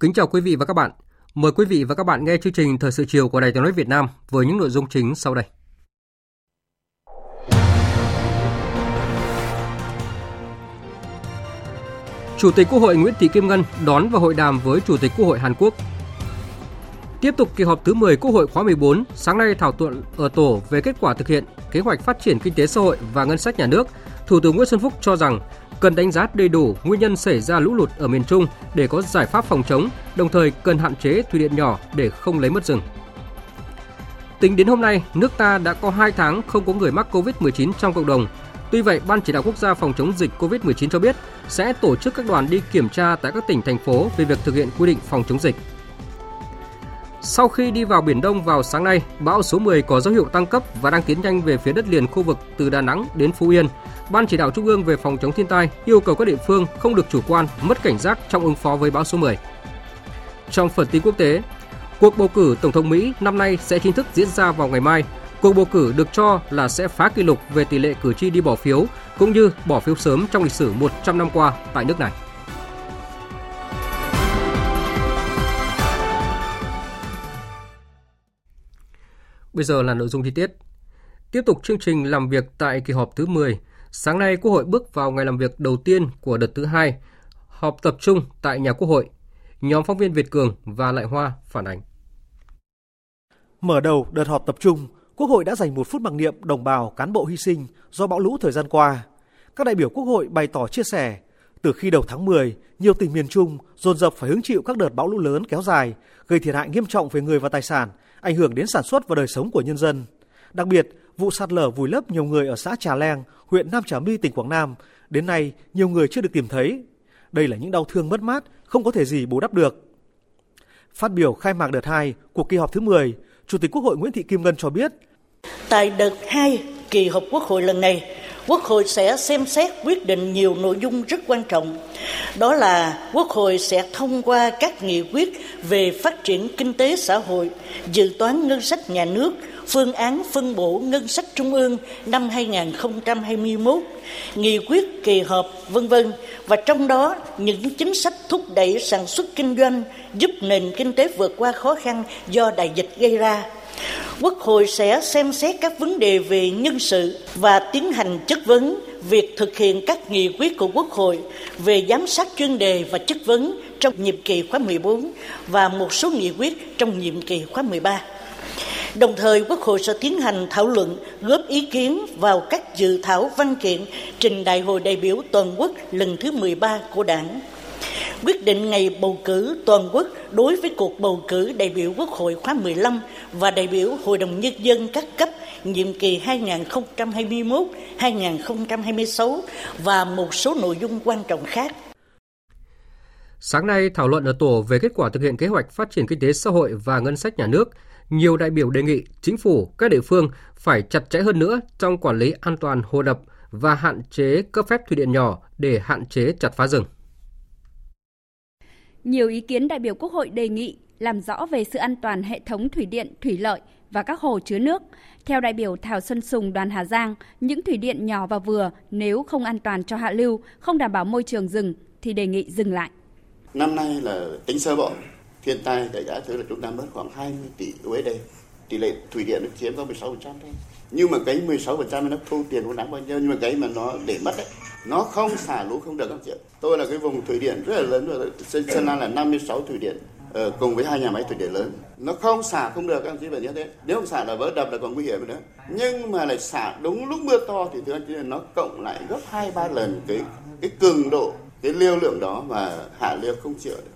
Kính chào quý vị và các bạn. Mời quý vị và các bạn nghe chương trình Thời sự chiều của Đài Tiếng nói Việt Nam với những nội dung chính sau đây. Chủ tịch Quốc hội Nguyễn Thị Kim Ngân đón và hội đàm với Chủ tịch Quốc hội Hàn Quốc. Tiếp tục kỳ họp thứ 10 Quốc hội khóa 14, sáng nay thảo luận ở tổ về kết quả thực hiện kế hoạch phát triển kinh tế xã hội và ngân sách nhà nước, Thủ tướng Nguyễn Xuân Phúc cho rằng cần đánh giá đầy đủ nguyên nhân xảy ra lũ lụt ở miền Trung để có giải pháp phòng chống, đồng thời cần hạn chế thủy điện nhỏ để không lấy mất rừng. Tính đến hôm nay, nước ta đã có 2 tháng không có người mắc COVID-19 trong cộng đồng. Tuy vậy, Ban chỉ đạo quốc gia phòng chống dịch COVID-19 cho biết sẽ tổ chức các đoàn đi kiểm tra tại các tỉnh thành phố về việc thực hiện quy định phòng chống dịch. Sau khi đi vào Biển Đông vào sáng nay, bão số 10 có dấu hiệu tăng cấp và đang tiến nhanh về phía đất liền khu vực từ Đà Nẵng đến Phú Yên. Ban chỉ đạo Trung ương về phòng chống thiên tai yêu cầu các địa phương không được chủ quan, mất cảnh giác trong ứng phó với bão số 10. Trong phần tin quốc tế, cuộc bầu cử Tổng thống Mỹ năm nay sẽ chính thức diễn ra vào ngày mai. Cuộc bầu cử được cho là sẽ phá kỷ lục về tỷ lệ cử tri đi bỏ phiếu cũng như bỏ phiếu sớm trong lịch sử 100 năm qua tại nước này. Bây giờ là nội dung chi tiết. Tiếp tục chương trình làm việc tại kỳ họp thứ 10, sáng nay Quốc hội bước vào ngày làm việc đầu tiên của đợt thứ hai, họp tập trung tại nhà Quốc hội. Nhóm phóng viên Việt Cường và Lại Hoa phản ánh. Mở đầu đợt họp tập trung, Quốc hội đã dành một phút mặc niệm đồng bào cán bộ hy sinh do bão lũ thời gian qua. Các đại biểu Quốc hội bày tỏ chia sẻ, từ khi đầu tháng 10, nhiều tỉnh miền Trung dồn dập phải hứng chịu các đợt bão lũ lớn kéo dài, gây thiệt hại nghiêm trọng về người và tài sản, ảnh hưởng đến sản xuất và đời sống của nhân dân. Đặc biệt, vụ sạt lở vùi lấp nhiều người ở xã Trà Leng, huyện Nam Trà My, tỉnh Quảng Nam, đến nay nhiều người chưa được tìm thấy. Đây là những đau thương mất mát, không có thể gì bù đắp được. Phát biểu khai mạc đợt 2 của kỳ họp thứ 10, Chủ tịch Quốc hội Nguyễn Thị Kim Ngân cho biết, Tại đợt 2 kỳ họp Quốc hội lần này, Quốc hội sẽ xem xét quyết định nhiều nội dung rất quan trọng. Đó là Quốc hội sẽ thông qua các nghị quyết về phát triển kinh tế xã hội, dự toán ngân sách nhà nước, phương án phân bổ ngân sách trung ương năm 2021, nghị quyết kỳ họp, vân vân và trong đó những chính sách thúc đẩy sản xuất kinh doanh giúp nền kinh tế vượt qua khó khăn do đại dịch gây ra. Quốc hội sẽ xem xét các vấn đề về nhân sự và tiến hành chất vấn việc thực hiện các nghị quyết của Quốc hội về giám sát chuyên đề và chất vấn trong nhiệm kỳ khóa 14 và một số nghị quyết trong nhiệm kỳ khóa 13. Đồng thời, Quốc hội sẽ tiến hành thảo luận, góp ý kiến vào các dự thảo văn kiện trình Đại hội đại biểu toàn quốc lần thứ 13 của Đảng. Quyết định ngày bầu cử toàn quốc đối với cuộc bầu cử đại biểu Quốc hội khóa 15 và đại biểu Hội đồng Nhân dân các cấp nhiệm kỳ 2021-2026 và một số nội dung quan trọng khác. Sáng nay, thảo luận ở tổ về kết quả thực hiện kế hoạch phát triển kinh tế xã hội và ngân sách nhà nước, nhiều đại biểu đề nghị chính phủ, các địa phương phải chặt chẽ hơn nữa trong quản lý an toàn hồ đập và hạn chế cấp phép thủy điện nhỏ để hạn chế chặt phá rừng. Nhiều ý kiến đại biểu Quốc hội đề nghị làm rõ về sự an toàn hệ thống thủy điện, thủy lợi và các hồ chứa nước. Theo đại biểu Thảo Xuân Sùng đoàn Hà Giang, những thủy điện nhỏ và vừa nếu không an toàn cho hạ lưu, không đảm bảo môi trường rừng thì đề nghị dừng lại. Năm nay là tính sơ bộ, thiên tai đã giá thứ là chúng ta mất khoảng 20 tỷ USD. Tỷ lệ thủy điện nó chiếm có 16% thôi. Nhưng mà cái 16% nó thu tiền của đáng bao nhiêu nhưng mà cái mà nó để mất đấy nó không xả lũ không được các chị tôi là cái vùng thủy điện rất là lớn rồi sơn, sơn la là 56 thủy điện ờ, cùng với hai nhà máy thủy điện lớn. Nó không xả không được các anh chị phải như thế. Nếu không xả là vỡ đập là còn nguy hiểm nữa. Nhưng mà lại xả đúng lúc mưa to thì thưa anh chị nó cộng lại gấp hai ba lần cái cái cường độ cái liêu lượng đó mà hạ liêu không chịu được.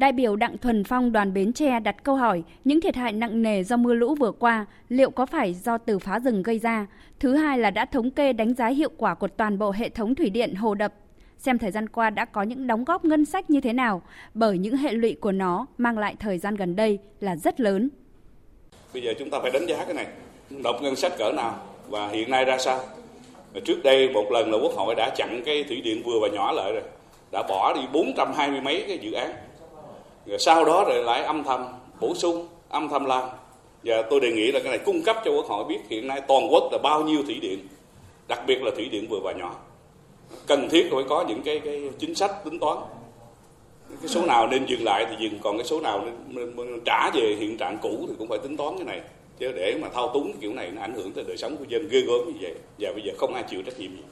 Đại biểu Đặng Thuần Phong đoàn Bến Tre đặt câu hỏi những thiệt hại nặng nề do mưa lũ vừa qua liệu có phải do từ phá rừng gây ra? Thứ hai là đã thống kê đánh giá hiệu quả của toàn bộ hệ thống thủy điện hồ đập xem thời gian qua đã có những đóng góp ngân sách như thế nào bởi những hệ lụy của nó mang lại thời gian gần đây là rất lớn. Bây giờ chúng ta phải đánh giá cái này, nộp ngân sách cỡ nào và hiện nay ra sao? Trước đây một lần là Quốc hội đã chặn cái thủy điện vừa và nhỏ lại rồi, đã bỏ đi 420 mấy cái dự án rồi sau đó rồi lại âm thầm bổ sung âm thầm làm. Và tôi đề nghị là cái này cung cấp cho quốc hội biết hiện nay toàn quốc là bao nhiêu thủy điện đặc biệt là thủy điện vừa và nhỏ. Cần thiết phải có những cái, cái chính sách tính toán. Cái số nào nên dừng lại thì dừng còn cái số nào nên, nên trả về hiện trạng cũ thì cũng phải tính toán cái này. Chứ để mà thao túng kiểu này nó ảnh hưởng tới đời sống của dân ghê gớm như vậy. Và bây giờ không ai chịu trách nhiệm gì.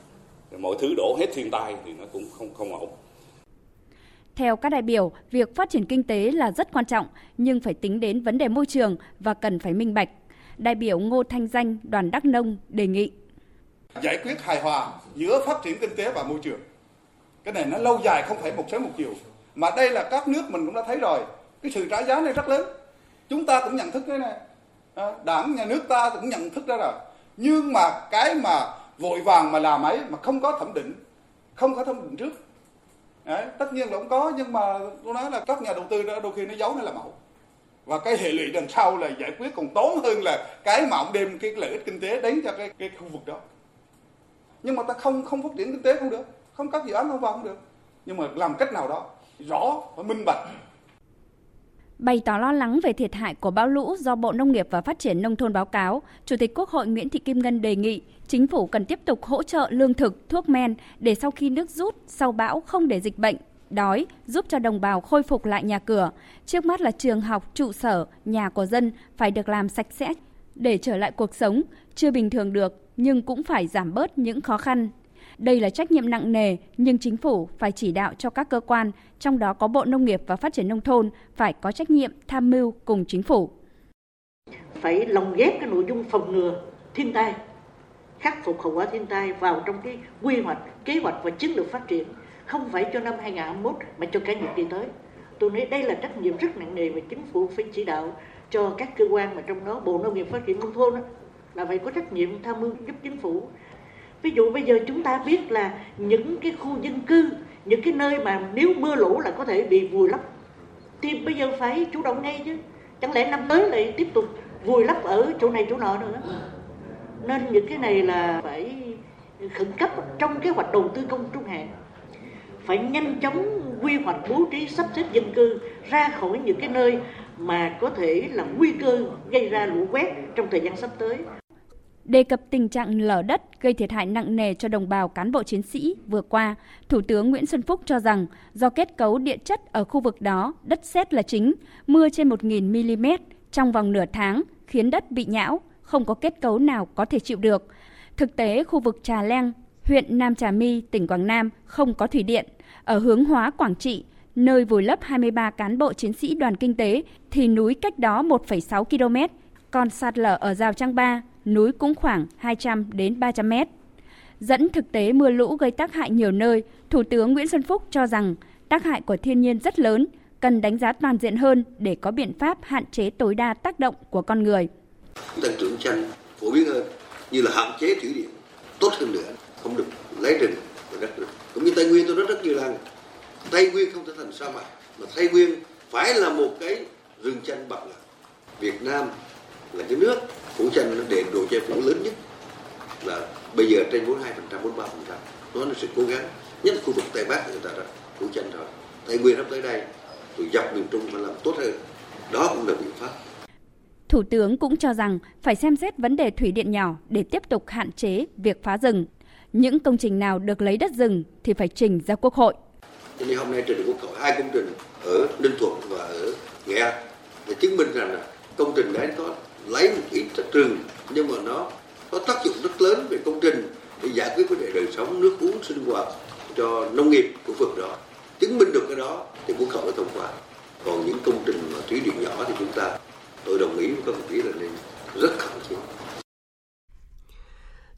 Mọi thứ đổ hết thiên tai thì nó cũng không không ổn theo các đại biểu, việc phát triển kinh tế là rất quan trọng, nhưng phải tính đến vấn đề môi trường và cần phải minh bạch. Đại biểu Ngô Thanh Danh, đoàn Đắk Nông đề nghị. Giải quyết hài hòa giữa phát triển kinh tế và môi trường. Cái này nó lâu dài không phải một sớm một chiều. Mà đây là các nước mình cũng đã thấy rồi. Cái sự trả giá này rất lớn. Chúng ta cũng nhận thức cái này. À, đảng, nhà nước ta cũng nhận thức ra rồi. Nhưng mà cái mà vội vàng mà làm ấy mà không có thẩm định, không có thẩm định trước Đấy, tất nhiên là cũng có nhưng mà tôi nói là các nhà đầu tư đó đôi khi nó giấu nó là mẫu. Và cái hệ lụy đằng sau là giải quyết còn tốn hơn là cái mà ông đem cái lợi ích kinh tế đến cho cái, cái khu vực đó. Nhưng mà ta không không phát triển kinh tế không được không các dự án không vào không được. Nhưng mà làm cách nào đó rõ và minh bạch. Bày tỏ lo lắng về thiệt hại của bão lũ do Bộ Nông nghiệp và Phát triển Nông thôn báo cáo, Chủ tịch Quốc hội Nguyễn Thị Kim Ngân đề nghị chính phủ cần tiếp tục hỗ trợ lương thực, thuốc men để sau khi nước rút, sau bão không để dịch bệnh, đói, giúp cho đồng bào khôi phục lại nhà cửa. Trước mắt là trường học, trụ sở, nhà của dân phải được làm sạch sẽ để trở lại cuộc sống, chưa bình thường được nhưng cũng phải giảm bớt những khó khăn. Đây là trách nhiệm nặng nề, nhưng chính phủ phải chỉ đạo cho các cơ quan, trong đó có Bộ Nông nghiệp và Phát triển Nông thôn, phải có trách nhiệm tham mưu cùng chính phủ. Phải lồng ghép cái nội dung phòng ngừa thiên tai, khắc phục hậu quả thiên tai vào trong cái quy hoạch, kế hoạch và chiến lược phát triển, không phải cho năm 2021 mà cho cả nhiệm kỳ tới. Tôi nói đây là trách nhiệm rất nặng nề mà chính phủ phải chỉ đạo cho các cơ quan mà trong đó Bộ Nông nghiệp Phát triển Nông thôn đó, là phải có trách nhiệm tham mưu giúp chính phủ ví dụ bây giờ chúng ta biết là những cái khu dân cư, những cái nơi mà nếu mưa lũ là có thể bị vùi lấp. Thì bây giờ phải chủ động ngay chứ. Chẳng lẽ năm tới lại tiếp tục vùi lấp ở chỗ này chỗ nọ nữa? Nên những cái này là phải khẩn cấp trong kế hoạch đầu tư công trung hạn. Phải nhanh chóng quy hoạch bố trí sắp xếp dân cư ra khỏi những cái nơi mà có thể là nguy cơ gây ra lũ quét trong thời gian sắp tới. Đề cập tình trạng lở đất gây thiệt hại nặng nề cho đồng bào cán bộ chiến sĩ vừa qua, Thủ tướng Nguyễn Xuân Phúc cho rằng do kết cấu địa chất ở khu vực đó, đất sét là chính, mưa trên 1.000 mm trong vòng nửa tháng khiến đất bị nhão, không có kết cấu nào có thể chịu được. Thực tế, khu vực Trà Leng, huyện Nam Trà My, tỉnh Quảng Nam không có thủy điện. Ở hướng hóa Quảng Trị, nơi vùi lấp 23 cán bộ chiến sĩ đoàn kinh tế, thì núi cách đó 1,6 km, còn sạt lở ở Rào Trang Ba, núi cũng khoảng 200 đến 300 mét. Dẫn thực tế mưa lũ gây tác hại nhiều nơi, Thủ tướng Nguyễn Xuân Phúc cho rằng tác hại của thiên nhiên rất lớn, cần đánh giá toàn diện hơn để có biện pháp hạn chế tối đa tác động của con người. Tăng trưởng xanh phổ biến hơn, như là hạn chế thủy điện, tốt hơn nữa, không được lấy rừng và đất rừng. Cũng như Tây Nguyên tôi nói rất nhiều lần, Tây Nguyên không thể thành sa mạc, mà Tây Nguyên phải là một cái rừng chanh bậc Việt Nam là cái nước phủ xanh nó đệm độ che phủ lớn nhất. Là bây giờ trên 42 phần trăm 43 phần trăm đó là sự cố gắng nhất là khu vực tây bắc người ta đã phủ xanh rồi tây nguyên sắp tới đây rồi dọc miền trung phải làm tốt hơn. Đó cũng là biện pháp. Thủ tướng cũng cho rằng phải xem xét vấn đề thủy điện nhỏ để tiếp tục hạn chế việc phá rừng. Những công trình nào được lấy đất rừng thì phải trình ra Quốc hội. Cho nên hôm nay trình Quốc hội hai công trình ở Ninh Thuận và ở Nghệ An. Để chứng minh rằng là công trình đấy có lấy một ít đất rừng nhưng mà nó có tác dụng rất lớn về công trình để giải quyết vấn đề đời sống nước uống sinh hoạt cho nông nghiệp của vực đó chứng minh được cái đó thì quốc hội thông qua còn những công trình mà thủy điện nhỏ thì chúng ta tôi đồng ý với các đồng chí là nên rất khẩn trương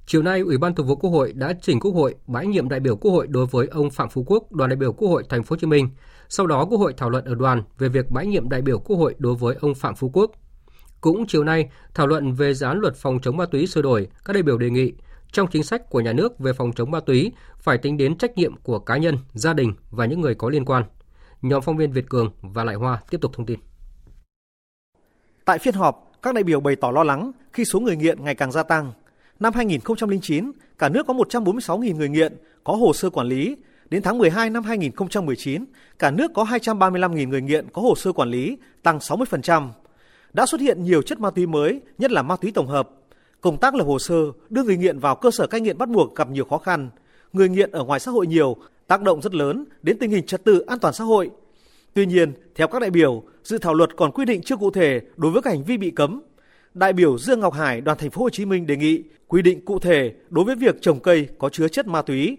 Chiều nay, Ủy ban Thường vụ Quốc hội đã trình Quốc hội bãi nhiệm đại biểu Quốc hội đối với ông Phạm Phú Quốc, đoàn đại biểu Quốc hội Thành phố Hồ Chí Minh. Sau đó, Quốc hội thảo luận ở đoàn về việc bãi nhiệm đại biểu Quốc hội đối với ông Phạm Phú Quốc. Cũng chiều nay, thảo luận về dự án luật phòng chống ma túy sửa đổi, các đại biểu đề nghị trong chính sách của nhà nước về phòng chống ma túy phải tính đến trách nhiệm của cá nhân, gia đình và những người có liên quan. Nhóm phóng viên Việt Cường và Lại Hoa tiếp tục thông tin. Tại phiên họp, các đại biểu bày tỏ lo lắng khi số người nghiện ngày càng gia tăng. Năm 2009, cả nước có 146.000 người nghiện có hồ sơ quản lý. Đến tháng 12 năm 2019, cả nước có 235.000 người nghiện có hồ sơ quản lý, tăng 60%. Đã xuất hiện nhiều chất ma túy mới, nhất là ma túy tổng hợp. Công tác lập hồ sơ, đưa người nghiện vào cơ sở cai nghiện bắt buộc gặp nhiều khó khăn. Người nghiện ở ngoài xã hội nhiều, tác động rất lớn đến tình hình trật tự an toàn xã hội. Tuy nhiên, theo các đại biểu, dự thảo luật còn quy định chưa cụ thể đối với các hành vi bị cấm. Đại biểu Dương Ngọc Hải, đoàn thành phố Hồ Chí Minh đề nghị quy định cụ thể đối với việc trồng cây có chứa chất ma túy.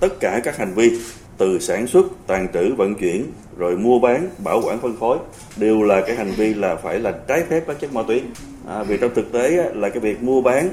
Tất cả các hành vi từ sản xuất, tàn trữ, vận chuyển, rồi mua bán, bảo quản phân phối đều là cái hành vi là phải là trái phép các chất ma túy. À, vì trong thực tế là cái việc mua bán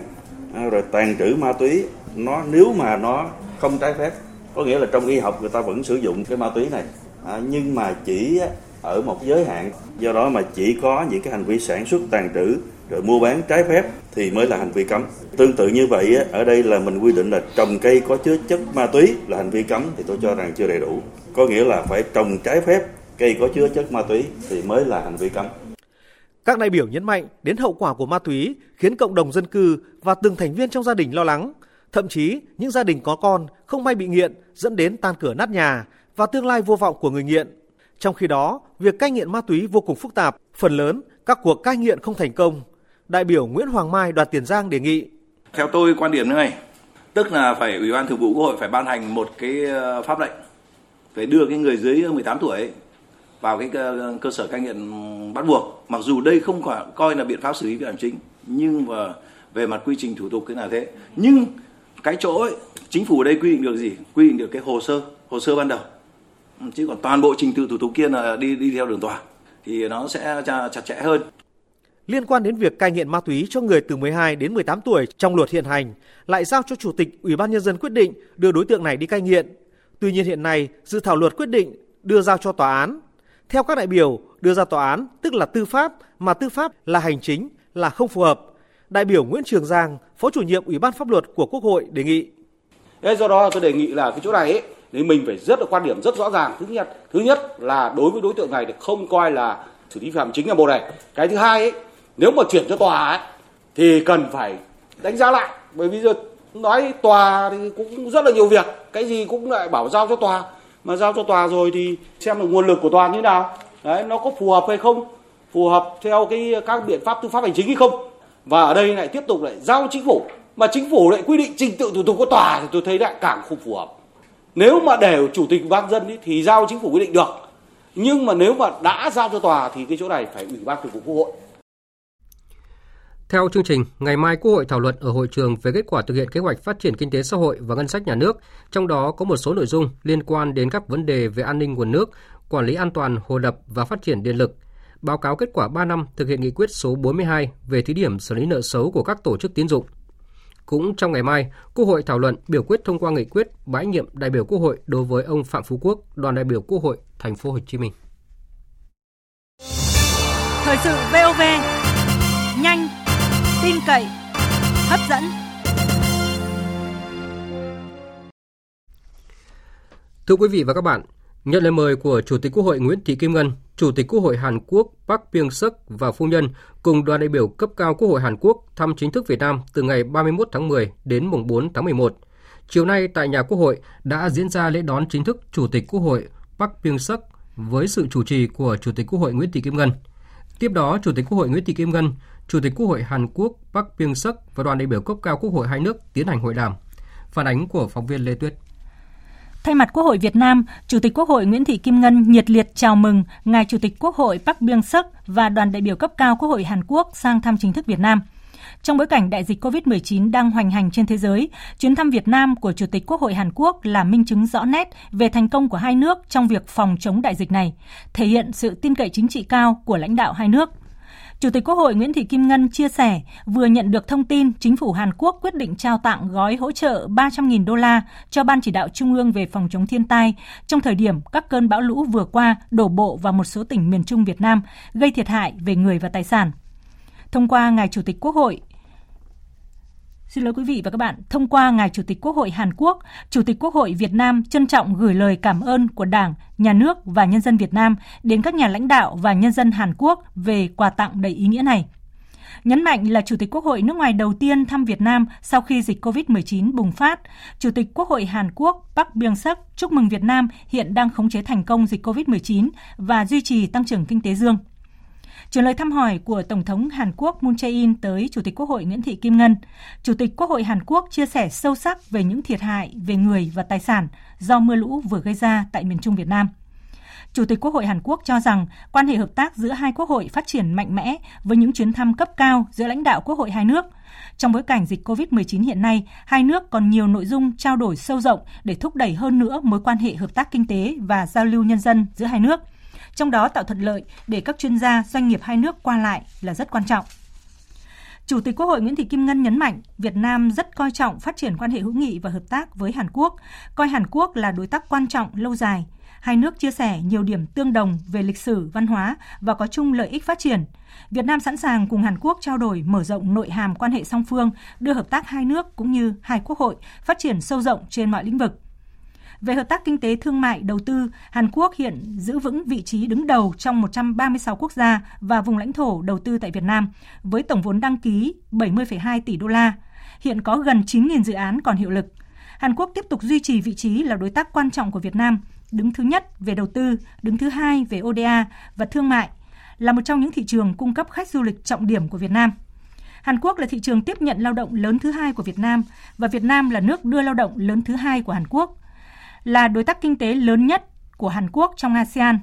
à, rồi tàn trữ ma túy nó nếu mà nó không trái phép có nghĩa là trong y học người ta vẫn sử dụng cái ma túy này à, nhưng mà chỉ ở một giới hạn do đó mà chỉ có những cái hành vi sản xuất tàn trữ rồi mua bán trái phép thì mới là hành vi cấm tương tự như vậy ở đây là mình quy định là trồng cây có chứa chất ma túy là hành vi cấm thì tôi cho rằng chưa đầy đủ có nghĩa là phải trồng trái phép cây có chứa chất ma túy thì mới là hành vi cấm các đại biểu nhấn mạnh đến hậu quả của ma túy khiến cộng đồng dân cư và từng thành viên trong gia đình lo lắng. Thậm chí, những gia đình có con không may bị nghiện dẫn đến tan cửa nát nhà và tương lai vô vọng của người nghiện. Trong khi đó, việc cai nghiện ma túy vô cùng phức tạp, phần lớn các cuộc cai nghiện không thành công. Đại biểu Nguyễn Hoàng Mai đoàn Tiền Giang đề nghị. Theo tôi quan điểm như này, tức là phải Ủy ban Thường vụ Quốc hội phải ban hành một cái ờ, pháp lệnh phải đưa cái người dưới 18 tuổi vào cái ờ, cơ sở cai nghiện bắt buộc. Mặc dù đây không phải coi là biện pháp xử lý vi phạm chính nhưng mà về mặt quy trình thủ tục cái là thế. Nhưng cái chỗ ấy, chính phủ ở đây quy định được gì? Quy định được cái hồ sơ hồ sơ ban đầu chứ còn toàn bộ trình tự thủ tục kia là đi đi theo đường tòa thì nó sẽ chặt chẽ hơn liên quan đến việc cai nghiện ma túy cho người từ 12 đến 18 tuổi trong luật hiện hành lại giao cho chủ tịch Ủy ban nhân dân quyết định đưa đối tượng này đi cai nghiện. Tuy nhiên hiện nay, dự thảo luật quyết định đưa giao cho tòa án theo các đại biểu, đưa ra tòa án tức là tư pháp mà tư pháp là hành chính là không phù hợp. Đại biểu Nguyễn Trường Giang, Phó chủ nhiệm Ủy ban pháp luật của Quốc hội đề nghị. Thế do đó tôi đề nghị là cái chỗ này ấy, thì mình phải rất là quan điểm rất rõ ràng. Thứ nhất, thứ nhất là đối với đối tượng này thì không coi là xử lý phạm chính là một này. Cái thứ hai ấy, nếu mà chuyển cho tòa ấy, thì cần phải đánh giá lại. Bởi vì giờ nói tòa thì cũng rất là nhiều việc. Cái gì cũng lại bảo giao cho tòa. Mà giao cho tòa rồi thì xem là nguồn lực của tòa như thế nào. Đấy nó có phù hợp hay không? Phù hợp theo cái các biện pháp tư pháp hành chính hay không? Và ở đây lại tiếp tục lại giao chính phủ. Mà chính phủ lại quy định trình tự thủ tục của tòa thì tôi thấy lại càng không phù hợp nếu mà để chủ tịch ban dân ý, thì giao chính phủ quy định được nhưng mà nếu mà đã giao cho tòa thì cái chỗ này phải ủy ban thường vụ quốc hội theo chương trình, ngày mai Quốc hội thảo luận ở hội trường về kết quả thực hiện kế hoạch phát triển kinh tế xã hội và ngân sách nhà nước, trong đó có một số nội dung liên quan đến các vấn đề về an ninh nguồn nước, quản lý an toàn hồ đập và phát triển điện lực. Báo cáo kết quả 3 năm thực hiện nghị quyết số 42 về thí điểm xử lý nợ xấu của các tổ chức tín dụng. Cũng trong ngày mai, Quốc hội thảo luận biểu quyết thông qua nghị quyết bãi nhiệm đại biểu Quốc hội đối với ông Phạm Phú Quốc, đoàn đại biểu Quốc hội thành phố Hồ Chí Minh. Thời sự VOV nhanh, tin cậy, hấp dẫn. Thưa quý vị và các bạn, nhận lời mời của Chủ tịch Quốc hội Nguyễn Thị Kim Ngân, Chủ tịch Quốc hội Hàn Quốc Park Byung-suk và phu nhân cùng đoàn đại biểu cấp cao Quốc hội Hàn Quốc thăm chính thức Việt Nam từ ngày 31 tháng 10 đến mùng 4 tháng 11. Chiều nay tại nhà Quốc hội đã diễn ra lễ đón chính thức Chủ tịch Quốc hội Park Byung-suk với sự chủ trì của Chủ tịch Quốc hội Nguyễn Thị Kim Ngân. Tiếp đó, Chủ tịch Quốc hội Nguyễn Thị Kim Ngân Chủ tịch Quốc hội Hàn Quốc Park Byung-suk và đoàn đại biểu cấp cao Quốc hội hai nước tiến hành hội đàm. Phản ánh của phóng viên Lê Tuyết. Thay mặt Quốc hội Việt Nam, Chủ tịch Quốc hội Nguyễn Thị Kim Ngân nhiệt liệt chào mừng ngài Chủ tịch Quốc hội Park Byung-suk và đoàn đại biểu cấp cao Quốc hội Hàn Quốc sang thăm chính thức Việt Nam. Trong bối cảnh đại dịch COVID-19 đang hoành hành trên thế giới, chuyến thăm Việt Nam của Chủ tịch Quốc hội Hàn Quốc là minh chứng rõ nét về thành công của hai nước trong việc phòng chống đại dịch này, thể hiện sự tin cậy chính trị cao của lãnh đạo hai nước. Chủ tịch Quốc hội Nguyễn Thị Kim Ngân chia sẻ vừa nhận được thông tin chính phủ Hàn Quốc quyết định trao tặng gói hỗ trợ 300.000 đô la cho Ban chỉ đạo Trung ương về phòng chống thiên tai trong thời điểm các cơn bão lũ vừa qua đổ bộ vào một số tỉnh miền Trung Việt Nam, gây thiệt hại về người và tài sản. Thông qua Ngài Chủ tịch Quốc hội, Xin lỗi quý vị và các bạn, thông qua Ngài Chủ tịch Quốc hội Hàn Quốc, Chủ tịch Quốc hội Việt Nam trân trọng gửi lời cảm ơn của Đảng, Nhà nước và nhân dân Việt Nam đến các nhà lãnh đạo và nhân dân Hàn Quốc về quà tặng đầy ý nghĩa này. Nhấn mạnh là Chủ tịch Quốc hội nước ngoài đầu tiên thăm Việt Nam sau khi dịch COVID-19 bùng phát, Chủ tịch Quốc hội Hàn Quốc Park Byung-suk chúc mừng Việt Nam hiện đang khống chế thành công dịch COVID-19 và duy trì tăng trưởng kinh tế dương. Trả lời thăm hỏi của Tổng thống Hàn Quốc Moon Jae-in tới Chủ tịch Quốc hội Nguyễn Thị Kim Ngân, Chủ tịch Quốc hội Hàn Quốc chia sẻ sâu sắc về những thiệt hại về người và tài sản do mưa lũ vừa gây ra tại miền Trung Việt Nam. Chủ tịch Quốc hội Hàn Quốc cho rằng quan hệ hợp tác giữa hai quốc hội phát triển mạnh mẽ với những chuyến thăm cấp cao giữa lãnh đạo quốc hội hai nước. Trong bối cảnh dịch COVID-19 hiện nay, hai nước còn nhiều nội dung trao đổi sâu rộng để thúc đẩy hơn nữa mối quan hệ hợp tác kinh tế và giao lưu nhân dân giữa hai nước – trong đó tạo thuận lợi để các chuyên gia, doanh nghiệp hai nước qua lại là rất quan trọng. Chủ tịch Quốc hội Nguyễn Thị Kim Ngân nhấn mạnh, Việt Nam rất coi trọng phát triển quan hệ hữu nghị và hợp tác với Hàn Quốc, coi Hàn Quốc là đối tác quan trọng lâu dài. Hai nước chia sẻ nhiều điểm tương đồng về lịch sử, văn hóa và có chung lợi ích phát triển. Việt Nam sẵn sàng cùng Hàn Quốc trao đổi mở rộng nội hàm quan hệ song phương, đưa hợp tác hai nước cũng như hai quốc hội phát triển sâu rộng trên mọi lĩnh vực. Về hợp tác kinh tế thương mại đầu tư, Hàn Quốc hiện giữ vững vị trí đứng đầu trong 136 quốc gia và vùng lãnh thổ đầu tư tại Việt Nam với tổng vốn đăng ký 70,2 tỷ đô la. Hiện có gần 9.000 dự án còn hiệu lực. Hàn Quốc tiếp tục duy trì vị trí là đối tác quan trọng của Việt Nam, đứng thứ nhất về đầu tư, đứng thứ hai về ODA và thương mại, là một trong những thị trường cung cấp khách du lịch trọng điểm của Việt Nam. Hàn Quốc là thị trường tiếp nhận lao động lớn thứ hai của Việt Nam và Việt Nam là nước đưa lao động lớn thứ hai của Hàn Quốc là đối tác kinh tế lớn nhất của Hàn Quốc trong ASEAN,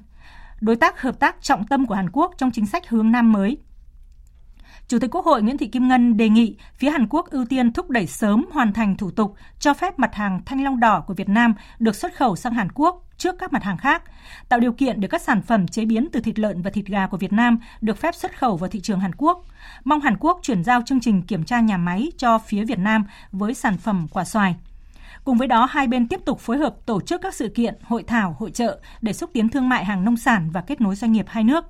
đối tác hợp tác trọng tâm của Hàn Quốc trong chính sách hướng Nam mới. Chủ tịch Quốc hội Nguyễn Thị Kim Ngân đề nghị phía Hàn Quốc ưu tiên thúc đẩy sớm hoàn thành thủ tục cho phép mặt hàng thanh long đỏ của Việt Nam được xuất khẩu sang Hàn Quốc trước các mặt hàng khác, tạo điều kiện để các sản phẩm chế biến từ thịt lợn và thịt gà của Việt Nam được phép xuất khẩu vào thị trường Hàn Quốc. Mong Hàn Quốc chuyển giao chương trình kiểm tra nhà máy cho phía Việt Nam với sản phẩm quả xoài. Cùng với đó, hai bên tiếp tục phối hợp tổ chức các sự kiện, hội thảo, hội trợ để xúc tiến thương mại hàng nông sản và kết nối doanh nghiệp hai nước.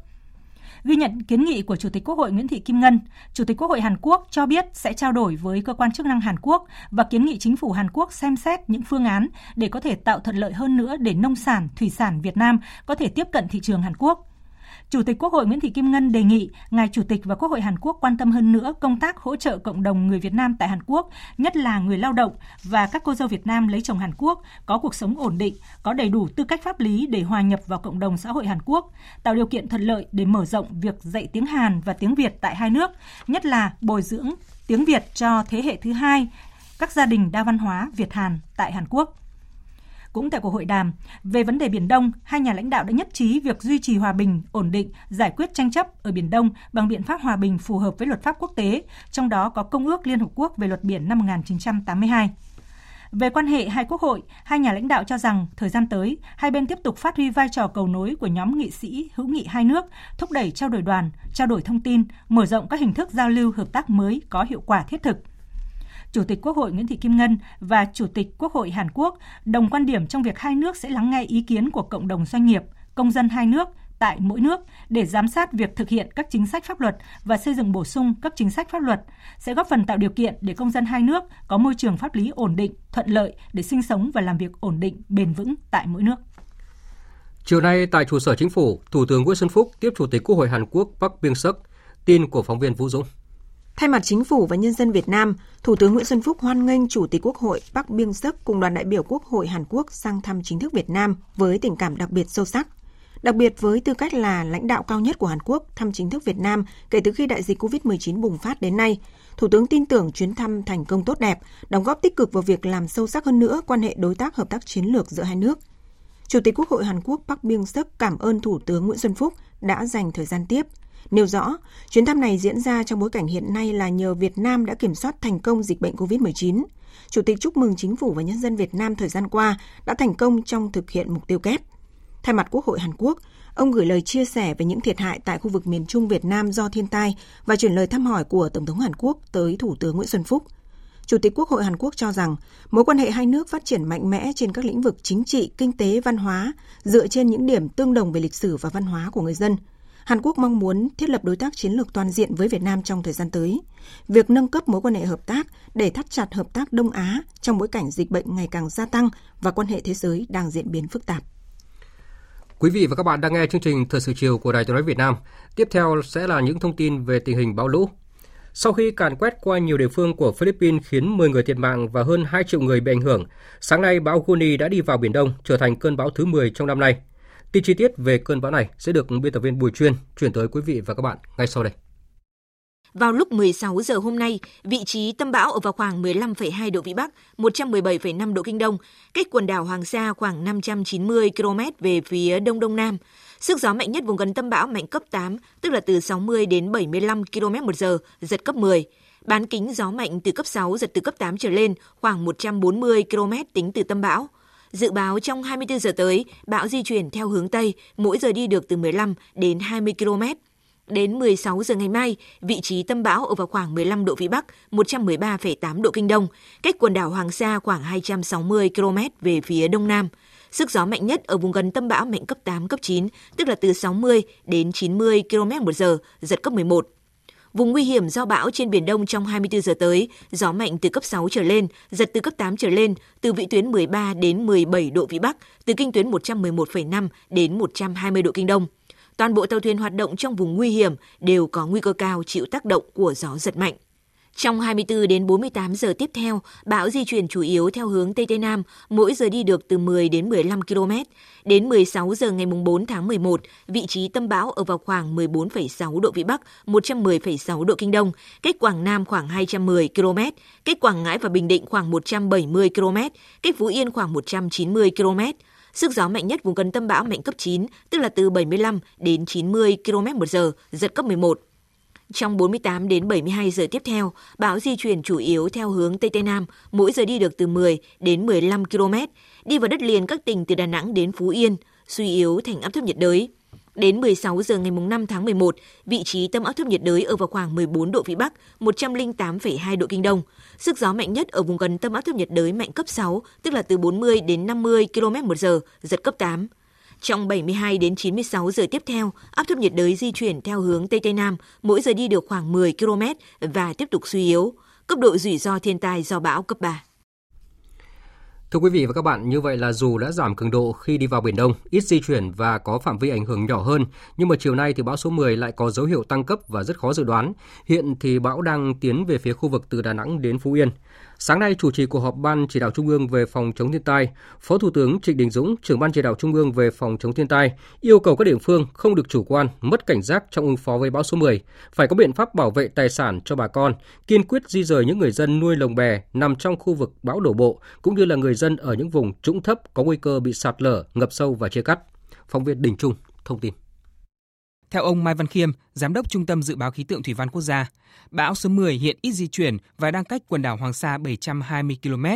Ghi nhận kiến nghị của Chủ tịch Quốc hội Nguyễn Thị Kim Ngân, Chủ tịch Quốc hội Hàn Quốc cho biết sẽ trao đổi với cơ quan chức năng Hàn Quốc và kiến nghị chính phủ Hàn Quốc xem xét những phương án để có thể tạo thuận lợi hơn nữa để nông sản, thủy sản Việt Nam có thể tiếp cận thị trường Hàn Quốc. Chủ tịch Quốc hội Nguyễn Thị Kim Ngân đề nghị Ngài Chủ tịch và Quốc hội Hàn Quốc quan tâm hơn nữa công tác hỗ trợ cộng đồng người Việt Nam tại Hàn Quốc, nhất là người lao động và các cô dâu Việt Nam lấy chồng Hàn Quốc có cuộc sống ổn định, có đầy đủ tư cách pháp lý để hòa nhập vào cộng đồng xã hội Hàn Quốc, tạo điều kiện thuận lợi để mở rộng việc dạy tiếng Hàn và tiếng Việt tại hai nước, nhất là bồi dưỡng tiếng Việt cho thế hệ thứ hai các gia đình đa văn hóa Việt Hàn tại Hàn Quốc. Cũng tại cuộc hội đàm, về vấn đề Biển Đông, hai nhà lãnh đạo đã nhất trí việc duy trì hòa bình, ổn định, giải quyết tranh chấp ở Biển Đông bằng biện pháp hòa bình phù hợp với luật pháp quốc tế, trong đó có Công ước Liên Hợp Quốc về luật biển năm 1982. Về quan hệ hai quốc hội, hai nhà lãnh đạo cho rằng thời gian tới, hai bên tiếp tục phát huy vai trò cầu nối của nhóm nghị sĩ hữu nghị hai nước, thúc đẩy trao đổi đoàn, trao đổi thông tin, mở rộng các hình thức giao lưu hợp tác mới có hiệu quả thiết thực. Chủ tịch Quốc hội Nguyễn Thị Kim Ngân và Chủ tịch Quốc hội Hàn Quốc đồng quan điểm trong việc hai nước sẽ lắng nghe ý kiến của cộng đồng doanh nghiệp, công dân hai nước tại mỗi nước để giám sát việc thực hiện các chính sách pháp luật và xây dựng bổ sung các chính sách pháp luật sẽ góp phần tạo điều kiện để công dân hai nước có môi trường pháp lý ổn định, thuận lợi để sinh sống và làm việc ổn định, bền vững tại mỗi nước. Chiều nay tại trụ sở chính phủ, Thủ tướng Nguyễn Xuân Phúc tiếp Chủ tịch Quốc hội Hàn Quốc Park Byung-suk. Tin của phóng viên Vũ Dũng. Thay mặt chính phủ và nhân dân Việt Nam, Thủ tướng Nguyễn Xuân Phúc hoan nghênh Chủ tịch Quốc hội Bắc Biên Sắc cùng đoàn đại biểu Quốc hội Hàn Quốc sang thăm chính thức Việt Nam với tình cảm đặc biệt sâu sắc. Đặc biệt với tư cách là lãnh đạo cao nhất của Hàn Quốc thăm chính thức Việt Nam kể từ khi đại dịch COVID-19 bùng phát đến nay, Thủ tướng tin tưởng chuyến thăm thành công tốt đẹp, đóng góp tích cực vào việc làm sâu sắc hơn nữa quan hệ đối tác hợp tác chiến lược giữa hai nước. Chủ tịch Quốc hội Hàn Quốc Park Byung-suk cảm ơn Thủ tướng Nguyễn Xuân Phúc đã dành thời gian tiếp – Nêu rõ, chuyến thăm này diễn ra trong bối cảnh hiện nay là nhờ Việt Nam đã kiểm soát thành công dịch bệnh COVID-19. Chủ tịch chúc mừng chính phủ và nhân dân Việt Nam thời gian qua đã thành công trong thực hiện mục tiêu kép. Thay mặt Quốc hội Hàn Quốc, ông gửi lời chia sẻ về những thiệt hại tại khu vực miền Trung Việt Nam do thiên tai và chuyển lời thăm hỏi của Tổng thống Hàn Quốc tới Thủ tướng Nguyễn Xuân Phúc. Chủ tịch Quốc hội Hàn Quốc cho rằng mối quan hệ hai nước phát triển mạnh mẽ trên các lĩnh vực chính trị, kinh tế, văn hóa dựa trên những điểm tương đồng về lịch sử và văn hóa của người dân – Hàn Quốc mong muốn thiết lập đối tác chiến lược toàn diện với Việt Nam trong thời gian tới. Việc nâng cấp mối quan hệ hợp tác để thắt chặt hợp tác Đông Á trong bối cảnh dịch bệnh ngày càng gia tăng và quan hệ thế giới đang diễn biến phức tạp. Quý vị và các bạn đang nghe chương trình Thời sự chiều của Đài Tiếng nói Việt Nam. Tiếp theo sẽ là những thông tin về tình hình bão lũ. Sau khi càn quét qua nhiều địa phương của Philippines khiến 10 người thiệt mạng và hơn 2 triệu người bị ảnh hưởng, sáng nay bão Goni đã đi vào Biển Đông, trở thành cơn bão thứ 10 trong năm nay. Tin chi tiết về cơn bão này sẽ được biên tập viên Bùi Chuyên chuyển tới quý vị và các bạn ngay sau đây. Vào lúc 16 giờ hôm nay, vị trí tâm bão ở vào khoảng 15,2 độ Vĩ Bắc, 117,5 độ Kinh Đông, cách quần đảo Hoàng Sa khoảng 590 km về phía Đông Đông Nam. Sức gió mạnh nhất vùng gần tâm bão mạnh cấp 8, tức là từ 60 đến 75 km một giờ, giật cấp 10. Bán kính gió mạnh từ cấp 6, giật từ cấp 8 trở lên, khoảng 140 km tính từ tâm bão. Dự báo trong 24 giờ tới, bão di chuyển theo hướng Tây, mỗi giờ đi được từ 15 đến 20 km. Đến 16 giờ ngày mai, vị trí tâm bão ở vào khoảng 15 độ Vĩ Bắc, 113,8 độ Kinh Đông, cách quần đảo Hoàng Sa khoảng 260 km về phía Đông Nam. Sức gió mạnh nhất ở vùng gần tâm bão mạnh cấp 8, cấp 9, tức là từ 60 đến 90 km một giờ, giật cấp 11. Vùng nguy hiểm do bão trên Biển Đông trong 24 giờ tới, gió mạnh từ cấp 6 trở lên, giật từ cấp 8 trở lên, từ vị tuyến 13 đến 17 độ Vĩ Bắc, từ kinh tuyến 111,5 đến 120 độ Kinh Đông. Toàn bộ tàu thuyền hoạt động trong vùng nguy hiểm đều có nguy cơ cao chịu tác động của gió giật mạnh. Trong 24 đến 48 giờ tiếp theo, bão di chuyển chủ yếu theo hướng Tây Tây Nam, mỗi giờ đi được từ 10 đến 15 km. Đến 16 giờ ngày 4 tháng 11, vị trí tâm bão ở vào khoảng 14,6 độ Vĩ Bắc, 110,6 độ Kinh Đông, cách Quảng Nam khoảng 210 km, cách Quảng Ngãi và Bình Định khoảng 170 km, cách Phú Yên khoảng 190 km. Sức gió mạnh nhất vùng gần tâm bão mạnh cấp 9, tức là từ 75 đến 90 km một giờ, giật cấp 11. Trong 48 đến 72 giờ tiếp theo, bão di chuyển chủ yếu theo hướng Tây Tây Nam, mỗi giờ đi được từ 10 đến 15 km, đi vào đất liền các tỉnh từ Đà Nẵng đến Phú Yên, suy yếu thành áp thấp nhiệt đới. Đến 16 giờ ngày 5 tháng 11, vị trí tâm áp thấp nhiệt đới ở vào khoảng 14 độ Vĩ Bắc, 108,2 độ Kinh Đông. Sức gió mạnh nhất ở vùng gần tâm áp thấp nhiệt đới mạnh cấp 6, tức là từ 40 đến 50 km một giờ, giật cấp 8. Trong 72 đến 96 giờ tiếp theo, áp thấp nhiệt đới di chuyển theo hướng Tây Tây Nam, mỗi giờ đi được khoảng 10 km và tiếp tục suy yếu. Cấp độ rủi ro thiên tai do bão cấp 3. Thưa quý vị và các bạn, như vậy là dù đã giảm cường độ khi đi vào Biển Đông, ít di chuyển và có phạm vi ảnh hưởng nhỏ hơn, nhưng mà chiều nay thì bão số 10 lại có dấu hiệu tăng cấp và rất khó dự đoán. Hiện thì bão đang tiến về phía khu vực từ Đà Nẵng đến Phú Yên. Sáng nay chủ trì cuộc họp Ban chỉ đạo Trung ương về phòng chống thiên tai, Phó Thủ tướng Trịnh Đình Dũng, trưởng Ban chỉ đạo Trung ương về phòng chống thiên tai, yêu cầu các địa phương không được chủ quan, mất cảnh giác trong ứng phó với bão số 10, phải có biện pháp bảo vệ tài sản cho bà con, kiên quyết di rời những người dân nuôi lồng bè nằm trong khu vực bão đổ bộ, cũng như là người dân ở những vùng trũng thấp có nguy cơ bị sạt lở, ngập sâu và chia cắt. Phóng viên Đình Trung thông tin. Theo ông Mai Văn Khiêm, Giám đốc Trung tâm Dự báo Khí tượng Thủy văn Quốc gia, bão số 10 hiện ít di chuyển và đang cách quần đảo Hoàng Sa 720 km,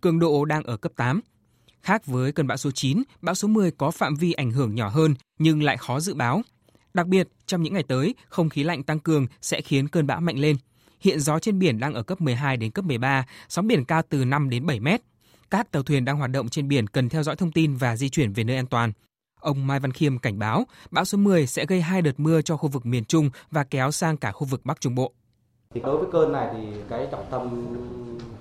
cường độ đang ở cấp 8. Khác với cơn bão số 9, bão số 10 có phạm vi ảnh hưởng nhỏ hơn nhưng lại khó dự báo. Đặc biệt, trong những ngày tới, không khí lạnh tăng cường sẽ khiến cơn bão mạnh lên. Hiện gió trên biển đang ở cấp 12 đến cấp 13, sóng biển cao từ 5 đến 7 mét. Các tàu thuyền đang hoạt động trên biển cần theo dõi thông tin và di chuyển về nơi an toàn. Ông Mai Văn Khiêm cảnh báo bão số 10 sẽ gây hai đợt mưa cho khu vực miền Trung và kéo sang cả khu vực Bắc Trung Bộ. Thì đối với cơn này thì cái trọng tâm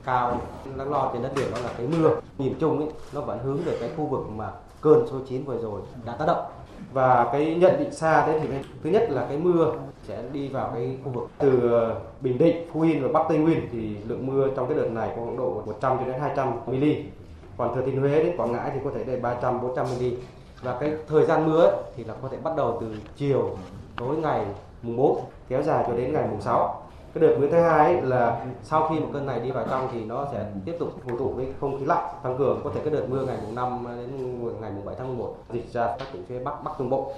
cao đáng lo trên đất liền đó là cái mưa. Nhìn chung ấy, nó vẫn hướng về cái khu vực mà cơn số 9 vừa rồi đã tác động. Và cái nhận định xa đấy thì thứ nhất là cái mưa sẽ đi vào cái khu vực từ Bình Định, Phú Yên và Bắc Tây Nguyên thì lượng mưa trong cái đợt này có độ 100 cho đến 200 mm. Còn thừa Thiên Huế đến Quảng Ngãi thì có thể đến 300 400 mm và cái thời gian mưa ấy, thì là có thể bắt đầu từ chiều tối ngày mùng 4 kéo dài cho đến ngày mùng 6 cái đợt mưa thứ hai là sau khi một cơn này đi vào trong thì nó sẽ tiếp tục hội tụ với không khí lạnh tăng cường có thể cái đợt mưa ngày mùng 5 đến ngày mùng 7 tháng 11 dịch ra các tỉnh phía bắc bắc trung bộ.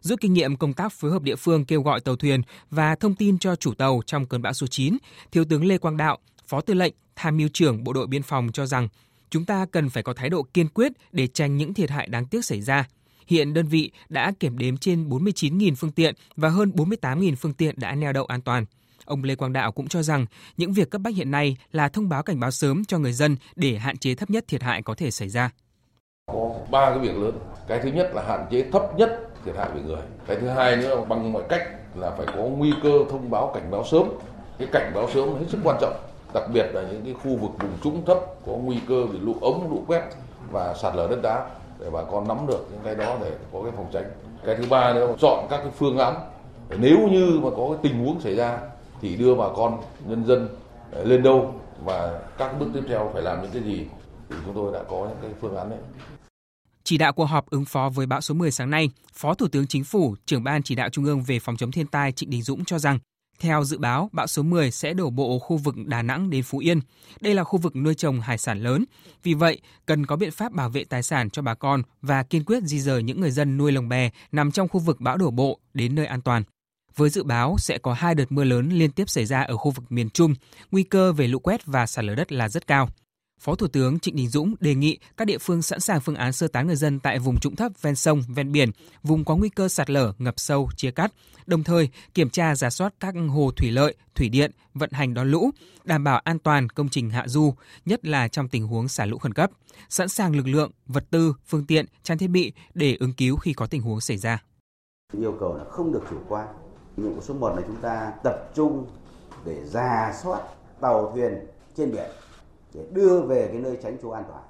Rút kinh nghiệm công tác phối hợp địa phương kêu gọi tàu thuyền và thông tin cho chủ tàu trong cơn bão số 9, Thiếu tướng Lê Quang Đạo, Phó Tư lệnh, Tham mưu trưởng Bộ đội Biên phòng cho rằng chúng ta cần phải có thái độ kiên quyết để tránh những thiệt hại đáng tiếc xảy ra. Hiện đơn vị đã kiểm đếm trên 49.000 phương tiện và hơn 48.000 phương tiện đã neo đậu an toàn. Ông Lê Quang Đạo cũng cho rằng những việc cấp bách hiện nay là thông báo cảnh báo sớm cho người dân để hạn chế thấp nhất thiệt hại có thể xảy ra. Có ba cái việc lớn. Cái thứ nhất là hạn chế thấp nhất thiệt hại về người. Cái thứ hai nữa, bằng mọi cách là phải có nguy cơ thông báo cảnh báo sớm. Cái cảnh báo sớm hết sức quan trọng. Đặc biệt là những cái khu vực vùng trũng thấp có nguy cơ bị lũ ống, lũ quét và sạt lở đất đá để bà con nắm được những cái đó để có cái phòng tránh. Cái thứ ba nữa là chọn các cái phương án nếu như mà có cái tình huống xảy ra thì đưa bà con nhân dân ờ, lên đâu và các bước tiếp theo phải làm những cái gì thì chúng tôi đã có những cái phương án đấy. Chỉ đạo cuộc họp ứng phó với bão số 10 sáng nay, Phó Thủ tướng Chính phủ, trưởng ban chỉ đạo Trung ương về phòng chống thiên tai Trịnh Đình Dũng cho rằng, theo dự báo, bão số 10 sẽ đổ bộ khu vực Đà Nẵng đến Phú Yên. Đây là khu vực nuôi trồng hải sản lớn. Vì vậy, cần có biện pháp bảo vệ tài sản cho bà con và kiên quyết di rời những người dân nuôi lồng bè nằm trong khu vực bão đổ bộ đến nơi an toàn. Với dự báo sẽ có hai đợt mưa lớn liên tiếp xảy ra ở khu vực miền Trung, nguy cơ về lũ quét và sạt lở đất là rất cao. Phó Thủ tướng Trịnh Đình Dũng đề nghị các địa phương sẵn sàng phương án sơ tán người dân tại vùng trũng thấp ven sông, ven biển, vùng có nguy cơ sạt lở, ngập sâu, chia cắt, đồng thời kiểm tra giả soát các hồ thủy lợi, thủy điện, vận hành đón lũ, đảm bảo an toàn công trình hạ du, nhất là trong tình huống xả lũ khẩn cấp, sẵn sàng lực lượng, vật tư, phương tiện, trang thiết bị để ứng cứu khi có tình huống xảy ra. Yêu cầu là không được chủ quan. Nhiệm vụ số 1 là chúng ta tập trung để giả soát tàu thuyền trên biển để đưa về cái nơi tránh trú an toàn.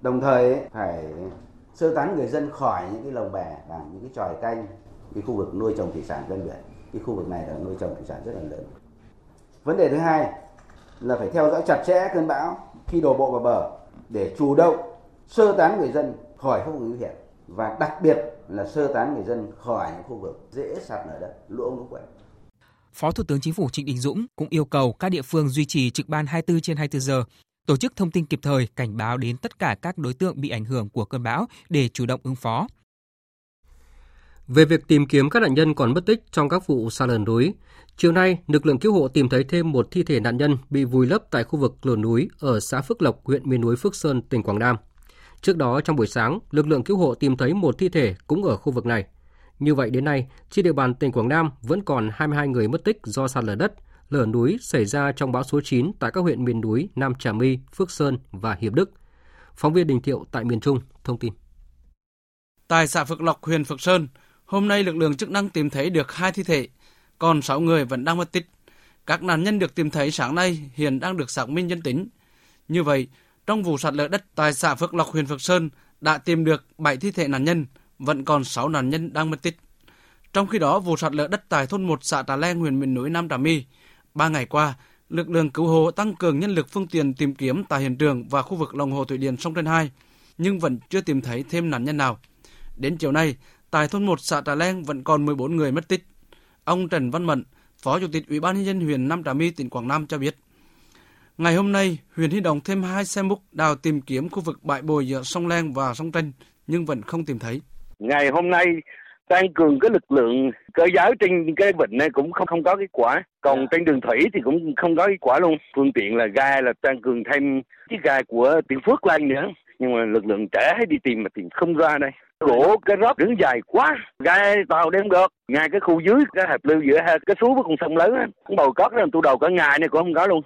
Đồng thời phải sơ tán người dân khỏi những cái lồng bè và những cái tròi canh, cái khu vực nuôi trồng thủy sản ven biển. Cái khu vực này là nuôi trồng thủy sản rất là lớn. Vấn đề thứ hai là phải theo dõi chặt chẽ cơn bão khi đổ bộ vào bờ để chủ động sơ tán người dân khỏi khu vực nguy hiểm và đặc biệt là sơ tán người dân khỏi những khu vực dễ sạt lở đất, lũ ống lũ quét. Phó Thủ tướng Chính phủ Trịnh Đình Dũng cũng yêu cầu các địa phương duy trì trực ban 24 trên 24 giờ, tổ chức thông tin kịp thời, cảnh báo đến tất cả các đối tượng bị ảnh hưởng của cơn bão để chủ động ứng phó. Về việc tìm kiếm các nạn nhân còn mất tích trong các vụ sạt lở núi, chiều nay, lực lượng cứu hộ tìm thấy thêm một thi thể nạn nhân bị vùi lấp tại khu vực lở núi ở xã Phước Lộc, huyện miền núi Phước Sơn, tỉnh Quảng Nam. Trước đó, trong buổi sáng, lực lượng cứu hộ tìm thấy một thi thể cũng ở khu vực này. Như vậy đến nay, trên địa bàn tỉnh Quảng Nam vẫn còn 22 người mất tích do sạt lở đất, lở núi xảy ra trong bão số 9 tại các huyện miền núi Nam Trà My, Phước Sơn và Hiệp Đức. Phóng viên Đình Thiệu tại miền Trung thông tin. Tại xã Phước Lộc, huyện Phước Sơn, hôm nay lực lượng chức năng tìm thấy được hai thi thể, còn 6 người vẫn đang mất tích. Các nạn nhân được tìm thấy sáng nay hiện đang được xác minh nhân tính. Như vậy, trong vụ sạt lở đất tại xã Phước Lộc, huyện Phước Sơn đã tìm được 7 thi thể nạn nhân, vẫn còn 6 nạn nhân đang mất tích. Trong khi đó, vụ sạt lở đất tại thôn 1 xã Trà leng huyện miền núi Nam Trà My, ba ngày qua, lực lượng cứu hộ tăng cường nhân lực phương tiện tìm kiếm tại hiện trường và khu vực lòng hồ thủy điện sông Trên 2, nhưng vẫn chưa tìm thấy thêm nạn nhân nào. Đến chiều nay, tại thôn 1 xã Trà leng vẫn còn 14 người mất tích. Ông Trần Văn Mận, Phó Chủ tịch Ủy ban nhân dân huyện Nam Trà My, tỉnh Quảng Nam cho biết, Ngày hôm nay, huyện huy động thêm hai xe múc đào tìm kiếm khu vực bãi bồi giữa sông Len và sông Tranh, nhưng vẫn không tìm thấy. Ngày hôm nay tăng cường cái lực lượng cơ giới trên cái vịnh này cũng không không có kết quả. Còn trên đường thủy thì cũng không có kết quả luôn. Phương tiện là ga là tăng cường thêm chiếc ga của tiền phước lên nữa. Nhưng mà lực lượng trẻ đi tìm mà tìm không ra đây. Gỗ cái rót đứng dài quá ga tàu đem được. Ngay cái khu dưới cái hẹp lưu giữa hai cái suối với con sông lớn á. Bầu cót đó tu đầu cả ngày này cũng không có luôn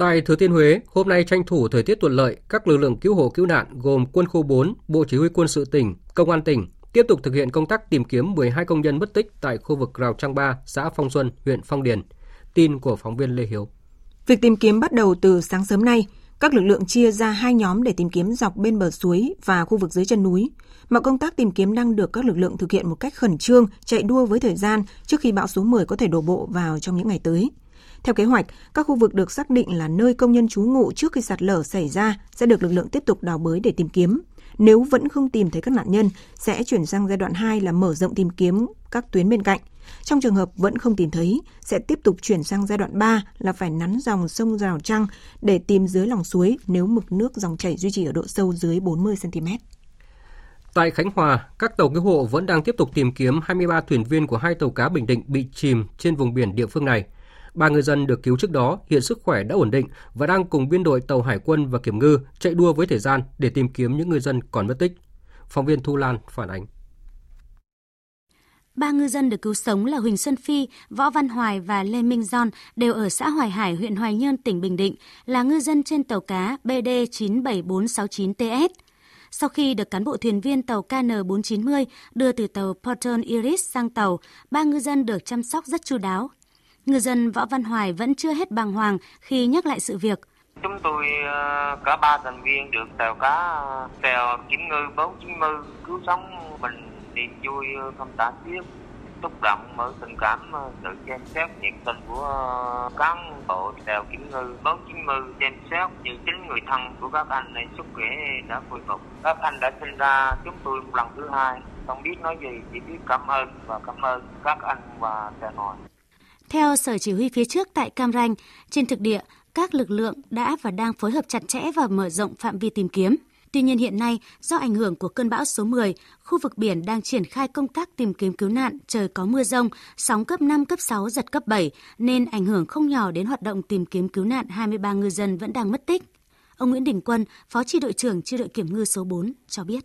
Tại Thừa Thiên Huế, hôm nay tranh thủ thời tiết thuận lợi, các lực lượng cứu hộ cứu nạn gồm Quân khu 4, Bộ Chỉ huy quân sự tỉnh, Công an tỉnh tiếp tục thực hiện công tác tìm kiếm 12 công nhân mất tích tại khu vực Rào Trăng Ba, xã Phong Xuân, huyện Phong Điền. Tin của phóng viên Lê Hiếu. Việc tìm kiếm bắt đầu từ sáng sớm nay. Các lực lượng chia ra hai nhóm để tìm kiếm dọc bên bờ suối và khu vực dưới chân núi. Mọi công tác tìm kiếm đang được các lực lượng thực hiện một cách khẩn trương, chạy đua với thời gian trước khi bão số 10 có thể đổ bộ vào trong những ngày tới. Theo kế hoạch, các khu vực được xác định là nơi công nhân trú ngụ trước khi sạt lở xảy ra sẽ được lực lượng tiếp tục đào bới để tìm kiếm. Nếu vẫn không tìm thấy các nạn nhân, sẽ chuyển sang giai đoạn 2 là mở rộng tìm kiếm các tuyến bên cạnh. Trong trường hợp vẫn không tìm thấy, sẽ tiếp tục chuyển sang giai đoạn 3 là phải nắn dòng sông Rào Trăng để tìm dưới lòng suối nếu mực nước dòng chảy duy trì ở độ sâu dưới 40 cm. Tại Khánh Hòa, các tàu cứu hộ vẫn đang tiếp tục tìm kiếm 23 thuyền viên của hai tàu cá Bình Định bị chìm trên vùng biển địa phương này. Ba ngư dân được cứu trước đó hiện sức khỏe đã ổn định và đang cùng biên đội tàu hải quân và kiểm ngư chạy đua với thời gian để tìm kiếm những ngư dân còn mất tích. Phóng viên Thu Lan phản ánh. Ba ngư dân được cứu sống là Huỳnh Xuân Phi, Võ Văn Hoài và Lê Minh Giòn đều ở xã Hoài Hải, huyện Hoài Nhơn, tỉnh Bình Định, là ngư dân trên tàu cá BD 97469TS. Sau khi được cán bộ thuyền viên tàu KN490 đưa từ tàu Porton Iris sang tàu, ba ngư dân được chăm sóc rất chu đáo. Ngư dân Võ Văn Hoài vẫn chưa hết bàng hoàng khi nhắc lại sự việc. Chúng tôi ờ, cả ba thành viên được tàu cá ờ, tàu kiểm ngư 490 cứu sống. Mình niềm vui ờ, không tả xiết. Xúc động mở tình cảm sự xem xét nhiệt tình của cán bộ tàu kiểm ngư 490 xem xét như chính người thân của các anh này sức khỏe đã khôi phục. Các anh đã sinh ra chúng tôi một lần thứ hai. Không biết nói gì, chỉ biết cảm ơn và cảm ơn các anh và tàu hỏi theo Sở Chỉ huy phía trước tại Cam Ranh, trên thực địa, các lực lượng đã và đang phối hợp chặt chẽ và mở rộng phạm vi tìm kiếm. Tuy nhiên hiện nay, do ảnh hưởng của cơn bão số 10, khu vực biển đang triển khai công tác tìm kiếm cứu nạn, trời có mưa rông, sóng cấp 5, cấp 6, giật cấp 7, nên ảnh hưởng không nhỏ đến hoạt động tìm kiếm cứu nạn 23 ngư dân vẫn đang mất tích. Ông Nguyễn Đình Quân, Phó Chi đội trưởng Chi đội kiểm ngư số 4 cho biết.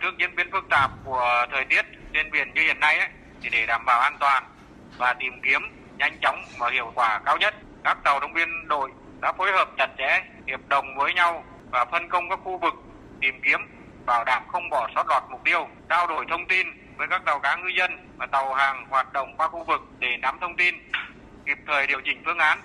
Trước diễn biến phức tạp của thời tiết trên biển như hiện nay ấy, thì để đảm bảo an toàn và tìm kiếm nhanh chóng và hiệu quả cao nhất, các tàu động viên đội đã phối hợp chặt chẽ, hiệp đồng với nhau và phân công các khu vực tìm kiếm, bảo đảm không bỏ sót lọt mục tiêu, trao đổi thông tin với các tàu cá ngư dân và tàu hàng hoạt động qua khu vực để nắm thông tin, kịp thời điều chỉnh phương án.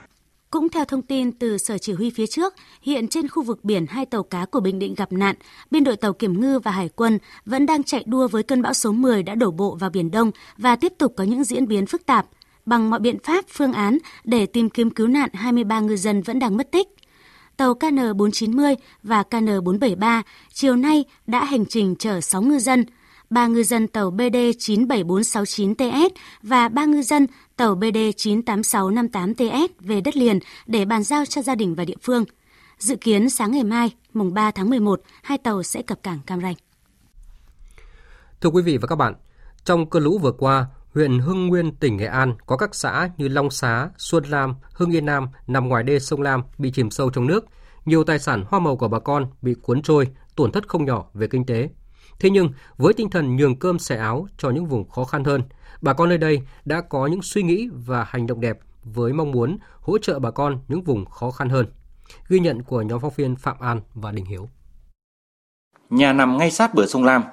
Cũng theo thông tin từ Sở Chỉ huy phía trước, hiện trên khu vực biển hai tàu cá của Bình Định gặp nạn, biên đội tàu kiểm ngư và hải quân vẫn đang chạy đua với cơn bão số 10 đã đổ bộ vào Biển Đông và tiếp tục có những diễn biến phức tạp bằng mọi biện pháp, phương án để tìm kiếm cứu nạn 23 ngư dân vẫn đang mất tích. Tàu KN490 và KN473 chiều nay đã hành trình chở 6 ngư dân, 3 ngư dân tàu BD 97469TS và 3 ngư dân tàu BD 98658TS về đất liền để bàn giao cho gia đình và địa phương. Dự kiến sáng ngày mai, mùng 3 tháng 11, hai tàu sẽ cập cảng Cam Ranh. Thưa quý vị và các bạn, trong cơn lũ vừa qua, huyện Hưng Nguyên, tỉnh Nghệ An có các xã như Long Xá, Xuân Lam, Hưng Yên Nam nằm ngoài đê sông Lam bị chìm sâu trong nước. Nhiều tài sản hoa màu của bà con bị cuốn trôi, tổn thất không nhỏ về kinh tế. Thế nhưng, với tinh thần nhường cơm xẻ áo cho những vùng khó khăn hơn, bà con nơi đây đã có những suy nghĩ và hành động đẹp với mong muốn hỗ trợ bà con những vùng khó khăn hơn. Ghi nhận của nhóm phóng viên Phạm An và Đình Hiếu. Nhà nằm ngay sát bờ sông Lam,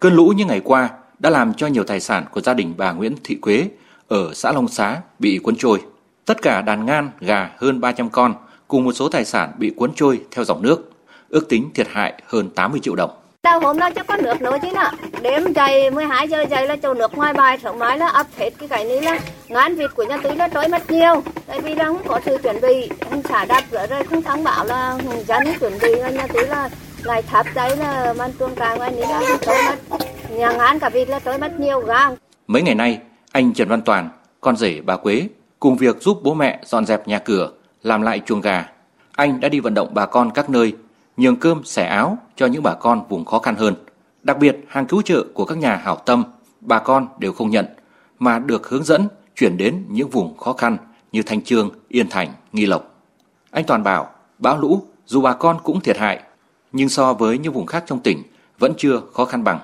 cơn lũ những ngày qua đã làm cho nhiều tài sản của gia đình bà Nguyễn Thị Quế ở xã Long Xá bị cuốn trôi. Tất cả đàn ngan, gà hơn 300 con cùng một số tài sản bị cuốn trôi theo dòng nước, ước tính thiệt hại hơn 80 triệu đồng. Đâu hôm đó chắc có nước nữa chứ nè. Đêm chạy 12 giờ chạy là chỗ nước ngoài bài sống nói là ấp hết cái cái này là ngán vịt của nhà túy nó trôi mất nhiều. Tại vì là không có sự chuẩn bị, xả đạp rồi rồi không thắng bảo là dân chuẩn bị nhà túy là ngày tháp đấy là man tuôn càng anh ấy là tối mất. Nhà ngán cả vịt là tối mất nhiều gạo Mấy ngày nay, anh Trần Văn Toàn, con rể bà Quế, cùng việc giúp bố mẹ dọn dẹp nhà cửa, làm lại chuồng gà. Anh đã đi vận động bà con các nơi, nhường cơm, xẻ áo cho những bà con vùng khó khăn hơn. Đặc biệt, hàng cứu trợ của các nhà hảo tâm, bà con đều không nhận, mà được hướng dẫn chuyển đến những vùng khó khăn như Thanh Trương, Yên Thành, Nghi Lộc. Anh Toàn bảo, bão lũ dù bà con cũng thiệt hại, nhưng so với những vùng khác trong tỉnh vẫn chưa khó khăn bằng.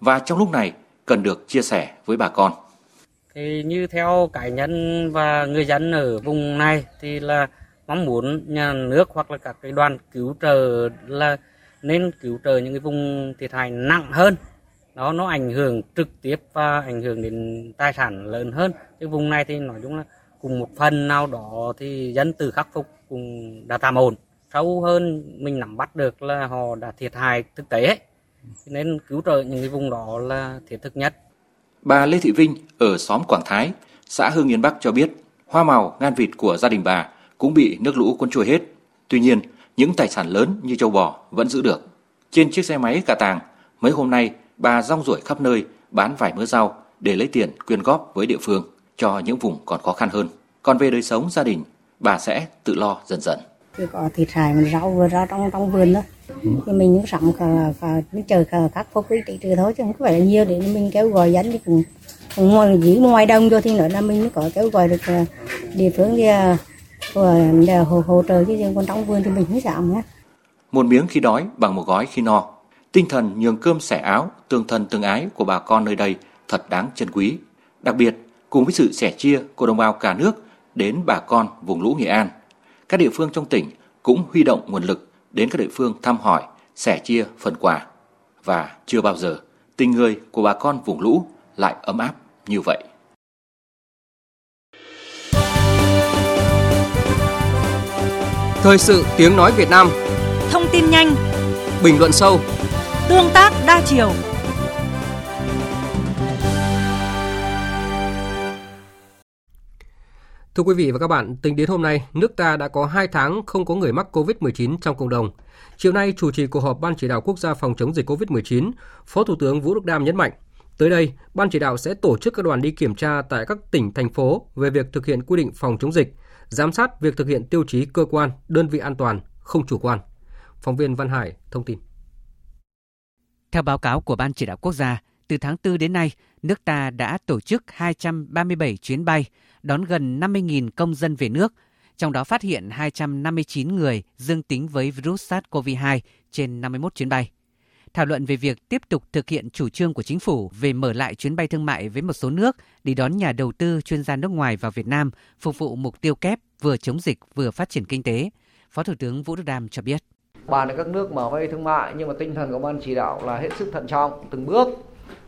Và trong lúc này, cần được chia sẻ với bà con. Thì như theo cá nhân và người dân ở vùng này thì là mong muốn nhà nước hoặc là các cái đoàn cứu trợ là nên cứu trợ những cái vùng thiệt hại nặng hơn đó, nó ảnh hưởng trực tiếp và ảnh hưởng đến tài sản lớn hơn cái vùng này thì nói chung là cùng một phần nào đó thì dân từ khắc phục cùng đã tạm ổn sâu hơn mình nắm bắt được là họ đã thiệt hại thực tế ấy. nên cứu trợ những cái vùng đó là thiết thực nhất Bà Lê Thị Vinh ở xóm Quảng Thái, xã Hương Yên Bắc cho biết, hoa màu, ngan vịt của gia đình bà cũng bị nước lũ cuốn trôi hết. Tuy nhiên, những tài sản lớn như châu bò vẫn giữ được. Trên chiếc xe máy cả tàng, mấy hôm nay bà rong ruổi khắp nơi bán vài mớ rau để lấy tiền quyên góp với địa phương cho những vùng còn khó khăn hơn. Còn về đời sống gia đình, bà sẽ tự lo dần dần. Cứ có thịt hại mình rau vừa ra trong trong vườn đó. Thì mình cũng sẵn cả, cả mình chờ cả khắc phục cái trị trừ thôi chứ không có phải là nhiều để mình kéo gọi dân thì cũng cũng ngoài giữ ngoài đông cho thì nữa là mình mới có kéo gọi được à, địa phương thì à, hỗ, hỗ trợ chứ còn trong vườn thì mình không giảm nhé. Một miếng khi đói bằng một gói khi no. Tinh thần nhường cơm sẻ áo, tương thân tương ái của bà con nơi đây thật đáng trân quý. Đặc biệt, cùng với sự sẻ chia của đồng bào cả nước đến bà con vùng lũ Nghệ An, các địa phương trong tỉnh cũng huy động nguồn lực đến các địa phương thăm hỏi, sẻ chia phần quà. Và chưa bao giờ tình người của bà con vùng lũ lại ấm áp như vậy. Thời sự tiếng nói Việt Nam Thông tin nhanh Bình luận sâu Tương tác đa chiều Thưa quý vị và các bạn, tính đến hôm nay, nước ta đã có 2 tháng không có người mắc COVID-19 trong cộng đồng. Chiều nay, chủ trì cuộc họp Ban chỉ đạo quốc gia phòng chống dịch COVID-19, Phó Thủ tướng Vũ Đức Đam nhấn mạnh, tới đây, Ban chỉ đạo sẽ tổ chức các đoàn đi kiểm tra tại các tỉnh, thành phố về việc thực hiện quy định phòng chống dịch, giám sát việc thực hiện tiêu chí cơ quan, đơn vị an toàn, không chủ quan. Phóng viên Văn Hải thông tin. Theo báo cáo của Ban chỉ đạo quốc gia, từ tháng 4 đến nay, nước ta đã tổ chức 237 chuyến bay, đón gần 50.000 công dân về nước, trong đó phát hiện 259 người dương tính với virus SARS-CoV-2 trên 51 chuyến bay. Thảo luận về việc tiếp tục thực hiện chủ trương của chính phủ về mở lại chuyến bay thương mại với một số nước để đón nhà đầu tư chuyên gia nước ngoài vào Việt Nam phục vụ mục tiêu kép vừa chống dịch vừa phát triển kinh tế. Phó Thủ tướng Vũ Đức Đam cho biết. Bàn các nước mở vay thương mại nhưng mà tinh thần của ban chỉ đạo là hết sức thận trọng từng bước.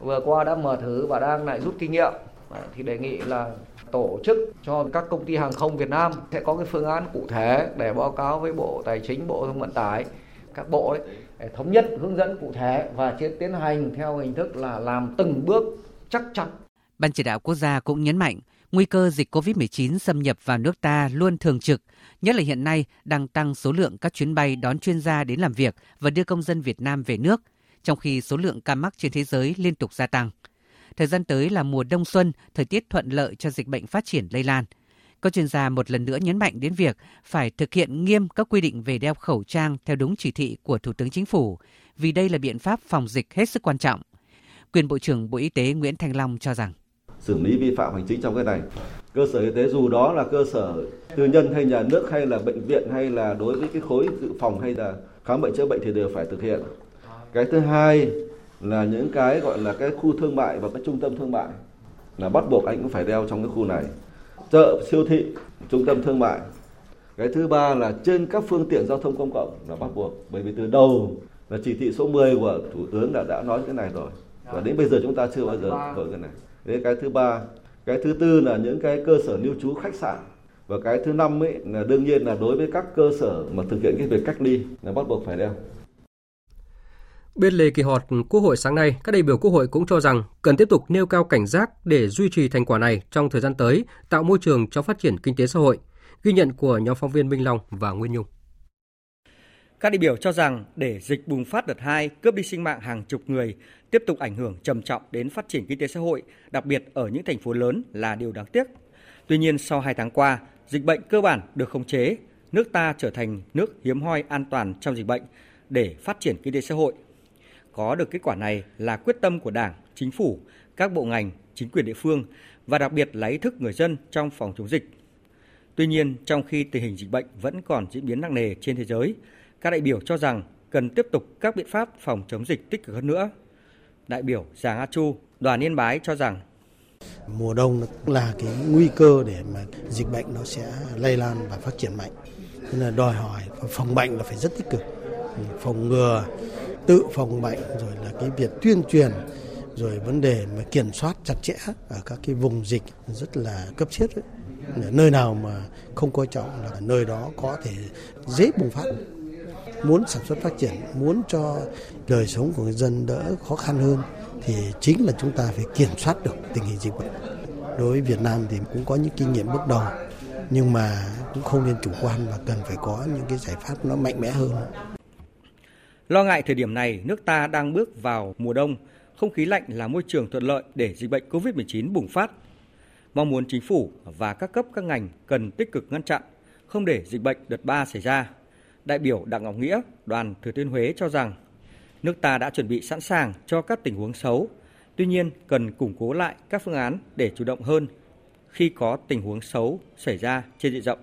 Vừa qua đã mở thử và đang lại rút kinh nghiệm. Thì đề nghị là tổ chức cho các công ty hàng không Việt Nam sẽ có cái phương án cụ thể để báo cáo với Bộ Tài chính, Bộ Thông Vận tải, các bộ ấy để thống nhất hướng dẫn cụ thể và tiến hành theo hình thức là làm từng bước chắc chắn. Ban chỉ đạo quốc gia cũng nhấn mạnh nguy cơ dịch COVID-19 xâm nhập vào nước ta luôn thường trực, nhất là hiện nay đang tăng số lượng các chuyến bay đón chuyên gia đến làm việc và đưa công dân Việt Nam về nước, trong khi số lượng ca mắc trên thế giới liên tục gia tăng. Thời gian tới là mùa đông xuân, thời tiết thuận lợi cho dịch bệnh phát triển lây lan. Các chuyên gia một lần nữa nhấn mạnh đến việc phải thực hiện nghiêm các quy định về đeo khẩu trang theo đúng chỉ thị của Thủ tướng Chính phủ, vì đây là biện pháp phòng dịch hết sức quan trọng. Quyền Bộ trưởng Bộ Y tế Nguyễn Thanh Long cho rằng xử lý vi phạm hành chính trong cái này. Cơ sở y tế dù đó là cơ sở tư nhân hay nhà nước hay là bệnh viện hay là đối với cái khối dự phòng hay là khám bệnh chữa bệnh thì đều phải thực hiện. Cái thứ hai là những cái gọi là cái khu thương mại và các trung tâm thương mại là bắt buộc anh cũng phải đeo trong cái khu này. Chợ, siêu thị, trung tâm thương mại. Cái thứ ba là trên các phương tiện giao thông công cộng là bắt buộc bởi vì từ đầu là chỉ thị số 10 của thủ tướng đã đã nói cái này rồi và đến bây giờ chúng ta chưa bao giờ vâng. vội cái này Đấy cái thứ ba, cái thứ tư là những cái cơ sở lưu trú khách sạn và cái thứ năm ấy là đương nhiên là đối với các cơ sở mà thực hiện cái việc cách ly là bắt buộc phải đeo. Bên lề kỳ họp Quốc hội sáng nay, các đại biểu Quốc hội cũng cho rằng cần tiếp tục nêu cao cảnh giác để duy trì thành quả này trong thời gian tới, tạo môi trường cho phát triển kinh tế xã hội. Ghi nhận của nhóm phóng viên Minh Long và Nguyên Nhung. Các đại biểu cho rằng để dịch bùng phát đợt 2 cướp đi sinh mạng hàng chục người tiếp tục ảnh hưởng trầm trọng đến phát triển kinh tế xã hội, đặc biệt ở những thành phố lớn là điều đáng tiếc. Tuy nhiên, sau 2 tháng qua, dịch bệnh cơ bản được khống chế, nước ta trở thành nước hiếm hoi an toàn trong dịch bệnh để phát triển kinh tế xã hội. Có được kết quả này là quyết tâm của Đảng, Chính phủ, các bộ ngành, chính quyền địa phương và đặc biệt là ý thức người dân trong phòng chống dịch. Tuy nhiên, trong khi tình hình dịch bệnh vẫn còn diễn biến nặng nề trên thế giới, các đại biểu cho rằng cần tiếp tục các biện pháp phòng chống dịch tích cực hơn nữa. Đại biểu Giàng A Chu, đoàn Yên Bái cho rằng mùa đông là cái nguy cơ để mà dịch bệnh nó sẽ lây lan và phát triển mạnh. Nên là đòi hỏi phòng bệnh là phải rất tích cực. Phòng ngừa, tự phòng bệnh rồi là cái việc tuyên truyền rồi vấn đề mà kiểm soát chặt chẽ ở các cái vùng dịch rất là cấp thiết ấy. nơi nào mà không coi trọng là nơi đó có thể dễ bùng phát muốn sản xuất phát triển, muốn cho đời sống của người dân đỡ khó khăn hơn thì chính là chúng ta phải kiểm soát được tình hình dịch bệnh. Đối với Việt Nam thì cũng có những kinh nghiệm bước đầu nhưng mà cũng không nên chủ quan và cần phải có những cái giải pháp nó mạnh mẽ hơn. Lo ngại thời điểm này, nước ta đang bước vào mùa đông, không khí lạnh là môi trường thuận lợi để dịch bệnh COVID-19 bùng phát. Mong muốn chính phủ và các cấp các ngành cần tích cực ngăn chặn, không để dịch bệnh đợt 3 xảy ra đại biểu Đặng Ngọc Nghĩa, đoàn Thừa Thiên Huế cho rằng nước ta đã chuẩn bị sẵn sàng cho các tình huống xấu, tuy nhiên cần củng cố lại các phương án để chủ động hơn khi có tình huống xấu xảy ra trên diện rộng.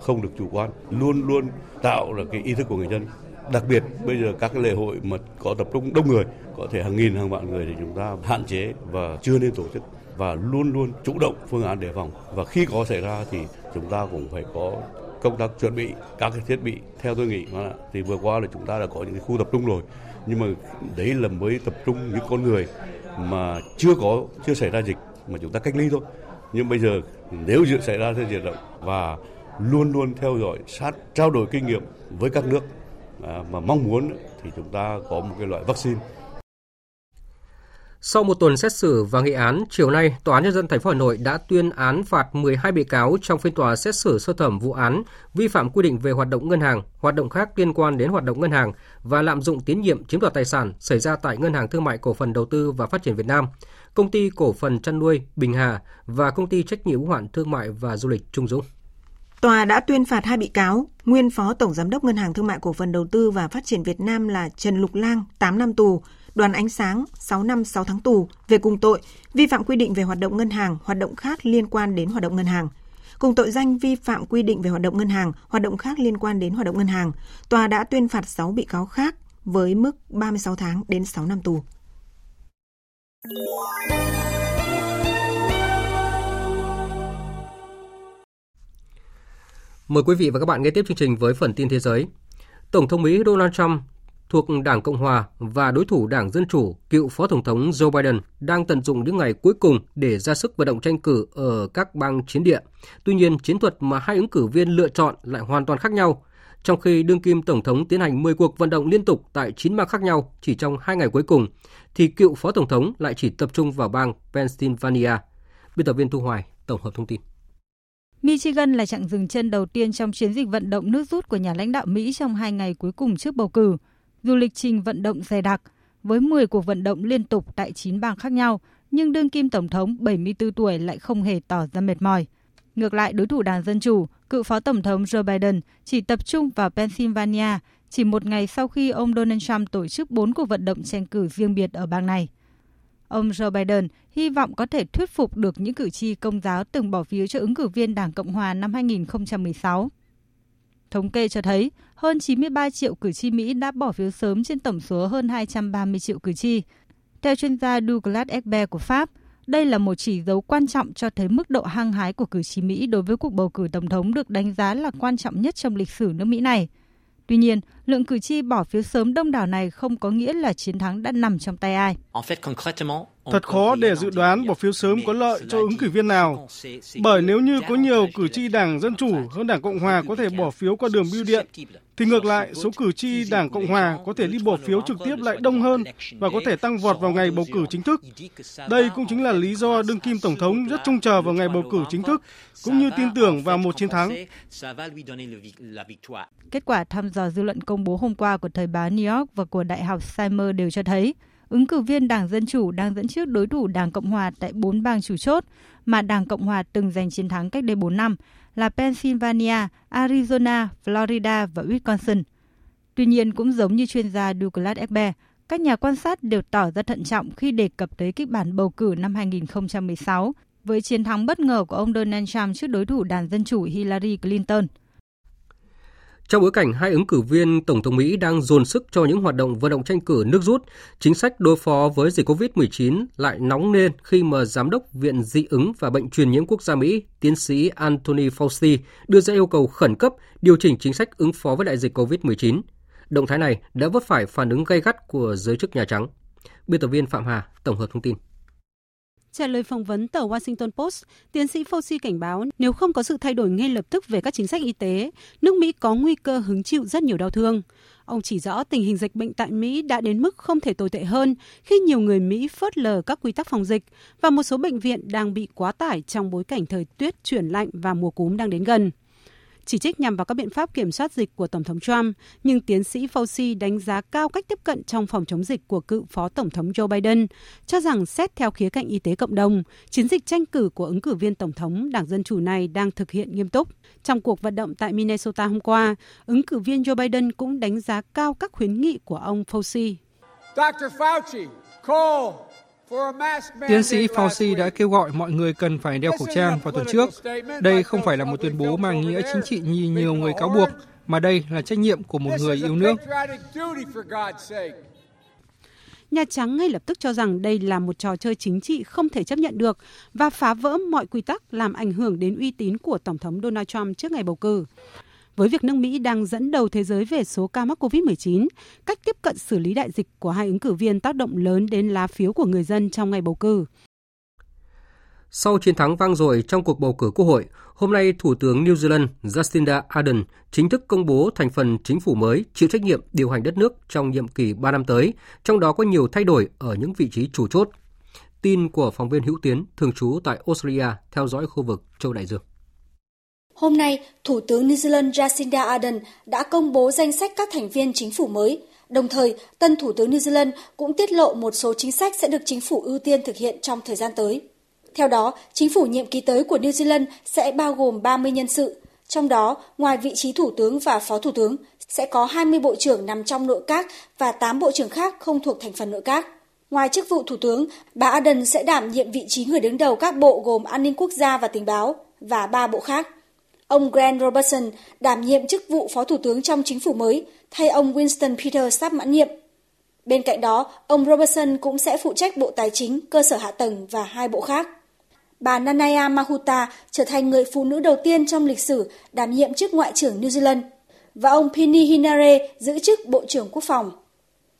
Không được chủ quan, luôn luôn tạo được cái ý thức của người dân Đặc biệt bây giờ các cái lễ hội mà có tập trung đông người, có thể hàng nghìn hàng vạn người thì chúng ta hạn chế và chưa nên tổ chức và luôn luôn chủ động phương án đề phòng. Và khi có xảy ra thì chúng ta cũng phải có công tác chuẩn bị các cái thiết bị theo tôi nghĩ thì vừa qua là chúng ta đã có những cái khu tập trung rồi. Nhưng mà đấy là mới tập trung những con người mà chưa có chưa xảy ra dịch mà chúng ta cách ly thôi. Nhưng bây giờ nếu dự xảy ra trên diện rộng và luôn luôn theo dõi sát trao đổi kinh nghiệm với các nước À, mà mong muốn thì chúng ta có một cái loại vaccine sau một tuần xét xử và nghị án, chiều nay, Tòa án Nhân dân thành phố Hà Nội đã tuyên án phạt 12 bị cáo trong phiên tòa xét xử sơ thẩm vụ án vi phạm quy định về hoạt động ngân hàng, hoạt động khác liên quan đến hoạt động ngân hàng và lạm dụng tín nhiệm chiếm đoạt tài sản xảy ra tại Ngân hàng Thương mại Cổ phần Đầu tư và Phát triển Việt Nam, Công ty Cổ phần chăn nuôi Bình Hà và Công ty trách nhiệm hữu hạn Thương mại và Du lịch Trung Dũng. Tòa đã tuyên phạt hai bị cáo, nguyên Phó Tổng Giám đốc Ngân hàng Thương mại Cổ phần Đầu tư và Phát triển Việt Nam là Trần Lục Lang, 8 năm tù, Đoàn Ánh Sáng 6 năm 6 tháng tù về cùng tội vi phạm quy định về hoạt động ngân hàng, hoạt động khác liên quan đến hoạt động ngân hàng. Cùng tội danh vi phạm quy định về hoạt động ngân hàng, hoạt động khác liên quan đến hoạt động ngân hàng, tòa đã tuyên phạt 6 bị cáo khác với mức 36 tháng đến 6 năm tù. Mời quý vị và các bạn nghe tiếp chương trình với phần tin thế giới. Tổng thống Mỹ Donald Trump thuộc Đảng Cộng Hòa và đối thủ Đảng Dân Chủ, cựu Phó Tổng thống Joe Biden đang tận dụng những ngày cuối cùng để ra sức vận động tranh cử ở các bang chiến địa. Tuy nhiên, chiến thuật mà hai ứng cử viên lựa chọn lại hoàn toàn khác nhau. Trong khi đương kim Tổng thống tiến hành 10 cuộc vận động liên tục tại 9 bang khác nhau chỉ trong hai ngày cuối cùng, thì cựu Phó Tổng thống lại chỉ tập trung vào bang Pennsylvania. Biên tập viên Thu Hoài tổng hợp thông tin. Michigan là chặng dừng chân đầu tiên trong chiến dịch vận động nước rút của nhà lãnh đạo Mỹ trong hai ngày cuối cùng trước bầu cử dù lịch trình vận động dày đặc với 10 cuộc vận động liên tục tại 9 bang khác nhau, nhưng đương kim tổng thống 74 tuổi lại không hề tỏ ra mệt mỏi. Ngược lại, đối thủ Đảng Dân Chủ, cựu phó tổng thống Joe Biden chỉ tập trung vào Pennsylvania chỉ một ngày sau khi ông Donald Trump tổ chức 4 cuộc vận động tranh cử riêng biệt ở bang này. Ông Joe Biden hy vọng có thể thuyết phục được những cử tri công giáo từng bỏ phiếu cho ứng cử viên Đảng Cộng hòa năm 2016. Thống kê cho thấy hơn 93 triệu cử tri Mỹ đã bỏ phiếu sớm trên tổng số hơn 230 triệu cử tri. Theo chuyên gia Douglas Egbert của Pháp, đây là một chỉ dấu quan trọng cho thấy mức độ hăng hái của cử tri Mỹ đối với cuộc bầu cử tổng thống được đánh giá là quan trọng nhất trong lịch sử nước Mỹ này. Tuy nhiên, lượng cử tri bỏ phiếu sớm đông đảo này không có nghĩa là chiến thắng đã nằm trong tay ai. Thật khó để dự đoán bỏ phiếu sớm có lợi cho ứng cử viên nào. Bởi nếu như có nhiều cử tri Đảng Dân Chủ hơn Đảng Cộng Hòa có thể bỏ phiếu qua đường bưu điện, thì ngược lại, số cử tri Đảng Cộng Hòa có thể đi bỏ phiếu trực tiếp lại đông hơn và có thể tăng vọt vào ngày bầu cử chính thức. Đây cũng chính là lý do đương kim Tổng thống rất trông chờ vào ngày bầu cử chính thức, cũng như tin tưởng vào một chiến thắng. Kết quả thăm dò dư luận công công bố hôm qua của Thời báo New York và của Đại học Seymour đều cho thấy ứng cử viên Đảng Dân Chủ đang dẫn trước đối thủ Đảng Cộng Hòa tại bốn bang chủ chốt mà Đảng Cộng Hòa từng giành chiến thắng cách đây 4 năm là Pennsylvania, Arizona, Florida và Wisconsin. Tuy nhiên, cũng giống như chuyên gia Douglas Egbert, các nhà quan sát đều tỏ ra thận trọng khi đề cập tới kịch bản bầu cử năm 2016 với chiến thắng bất ngờ của ông Donald Trump trước đối thủ đảng Dân Chủ Hillary Clinton – trong bối cảnh hai ứng cử viên Tổng thống Mỹ đang dồn sức cho những hoạt động vận động tranh cử nước rút, chính sách đối phó với dịch COVID-19 lại nóng lên khi mà Giám đốc Viện Dị ứng và Bệnh truyền nhiễm quốc gia Mỹ, tiến sĩ Anthony Fauci đưa ra yêu cầu khẩn cấp điều chỉnh chính sách ứng phó với đại dịch COVID-19. Động thái này đã vấp phải phản ứng gay gắt của giới chức Nhà Trắng. Biên tập viên Phạm Hà tổng hợp thông tin. Trả lời phỏng vấn tờ Washington Post, tiến sĩ Fauci cảnh báo nếu không có sự thay đổi ngay lập tức về các chính sách y tế, nước Mỹ có nguy cơ hứng chịu rất nhiều đau thương. Ông chỉ rõ tình hình dịch bệnh tại Mỹ đã đến mức không thể tồi tệ hơn khi nhiều người Mỹ phớt lờ các quy tắc phòng dịch và một số bệnh viện đang bị quá tải trong bối cảnh thời tiết chuyển lạnh và mùa cúm đang đến gần chỉ trích nhằm vào các biện pháp kiểm soát dịch của Tổng thống Trump, nhưng tiến sĩ Fauci đánh giá cao cách tiếp cận trong phòng chống dịch của cựu Phó Tổng thống Joe Biden, cho rằng xét theo khía cạnh y tế cộng đồng, chiến dịch tranh cử của ứng cử viên Tổng thống Đảng Dân Chủ này đang thực hiện nghiêm túc. Trong cuộc vận động tại Minnesota hôm qua, ứng cử viên Joe Biden cũng đánh giá cao các khuyến nghị của ông Fauci. Dr. Fauci, call Tiến sĩ Fauci đã kêu gọi mọi người cần phải đeo khẩu trang vào tuần trước. Đây không phải là một tuyên bố mang nghĩa chính trị như nhiều người cáo buộc, mà đây là trách nhiệm của một người yêu nước. Nhà Trắng ngay lập tức cho rằng đây là một trò chơi chính trị không thể chấp nhận được và phá vỡ mọi quy tắc làm ảnh hưởng đến uy tín của Tổng thống Donald Trump trước ngày bầu cử. Với việc nước Mỹ đang dẫn đầu thế giới về số ca mắc COVID-19, cách tiếp cận xử lý đại dịch của hai ứng cử viên tác động lớn đến lá phiếu của người dân trong ngày bầu cử. Sau chiến thắng vang dội trong cuộc bầu cử quốc hội, hôm nay Thủ tướng New Zealand Jacinda Ardern chính thức công bố thành phần chính phủ mới chịu trách nhiệm điều hành đất nước trong nhiệm kỳ 3 năm tới, trong đó có nhiều thay đổi ở những vị trí chủ chốt. Tin của phóng viên Hữu Tiến, thường trú tại Australia, theo dõi khu vực châu Đại Dương. Hôm nay, Thủ tướng New Zealand Jacinda Ardern đã công bố danh sách các thành viên chính phủ mới. Đồng thời, tân Thủ tướng New Zealand cũng tiết lộ một số chính sách sẽ được chính phủ ưu tiên thực hiện trong thời gian tới. Theo đó, chính phủ nhiệm kỳ tới của New Zealand sẽ bao gồm 30 nhân sự, trong đó ngoài vị trí thủ tướng và phó thủ tướng sẽ có 20 bộ trưởng nằm trong nội các và 8 bộ trưởng khác không thuộc thành phần nội các. Ngoài chức vụ thủ tướng, bà Ardern sẽ đảm nhiệm vị trí người đứng đầu các bộ gồm an ninh quốc gia và tình báo và ba bộ khác. Ông Grant Robertson đảm nhiệm chức vụ phó thủ tướng trong chính phủ mới, thay ông Winston Peters sắp mãn nhiệm. Bên cạnh đó, ông Robertson cũng sẽ phụ trách bộ tài chính, cơ sở hạ tầng và hai bộ khác bà Nanaya Mahuta trở thành người phụ nữ đầu tiên trong lịch sử đảm nhiệm chức Ngoại trưởng New Zealand và ông Pini Hinare giữ chức Bộ trưởng Quốc phòng.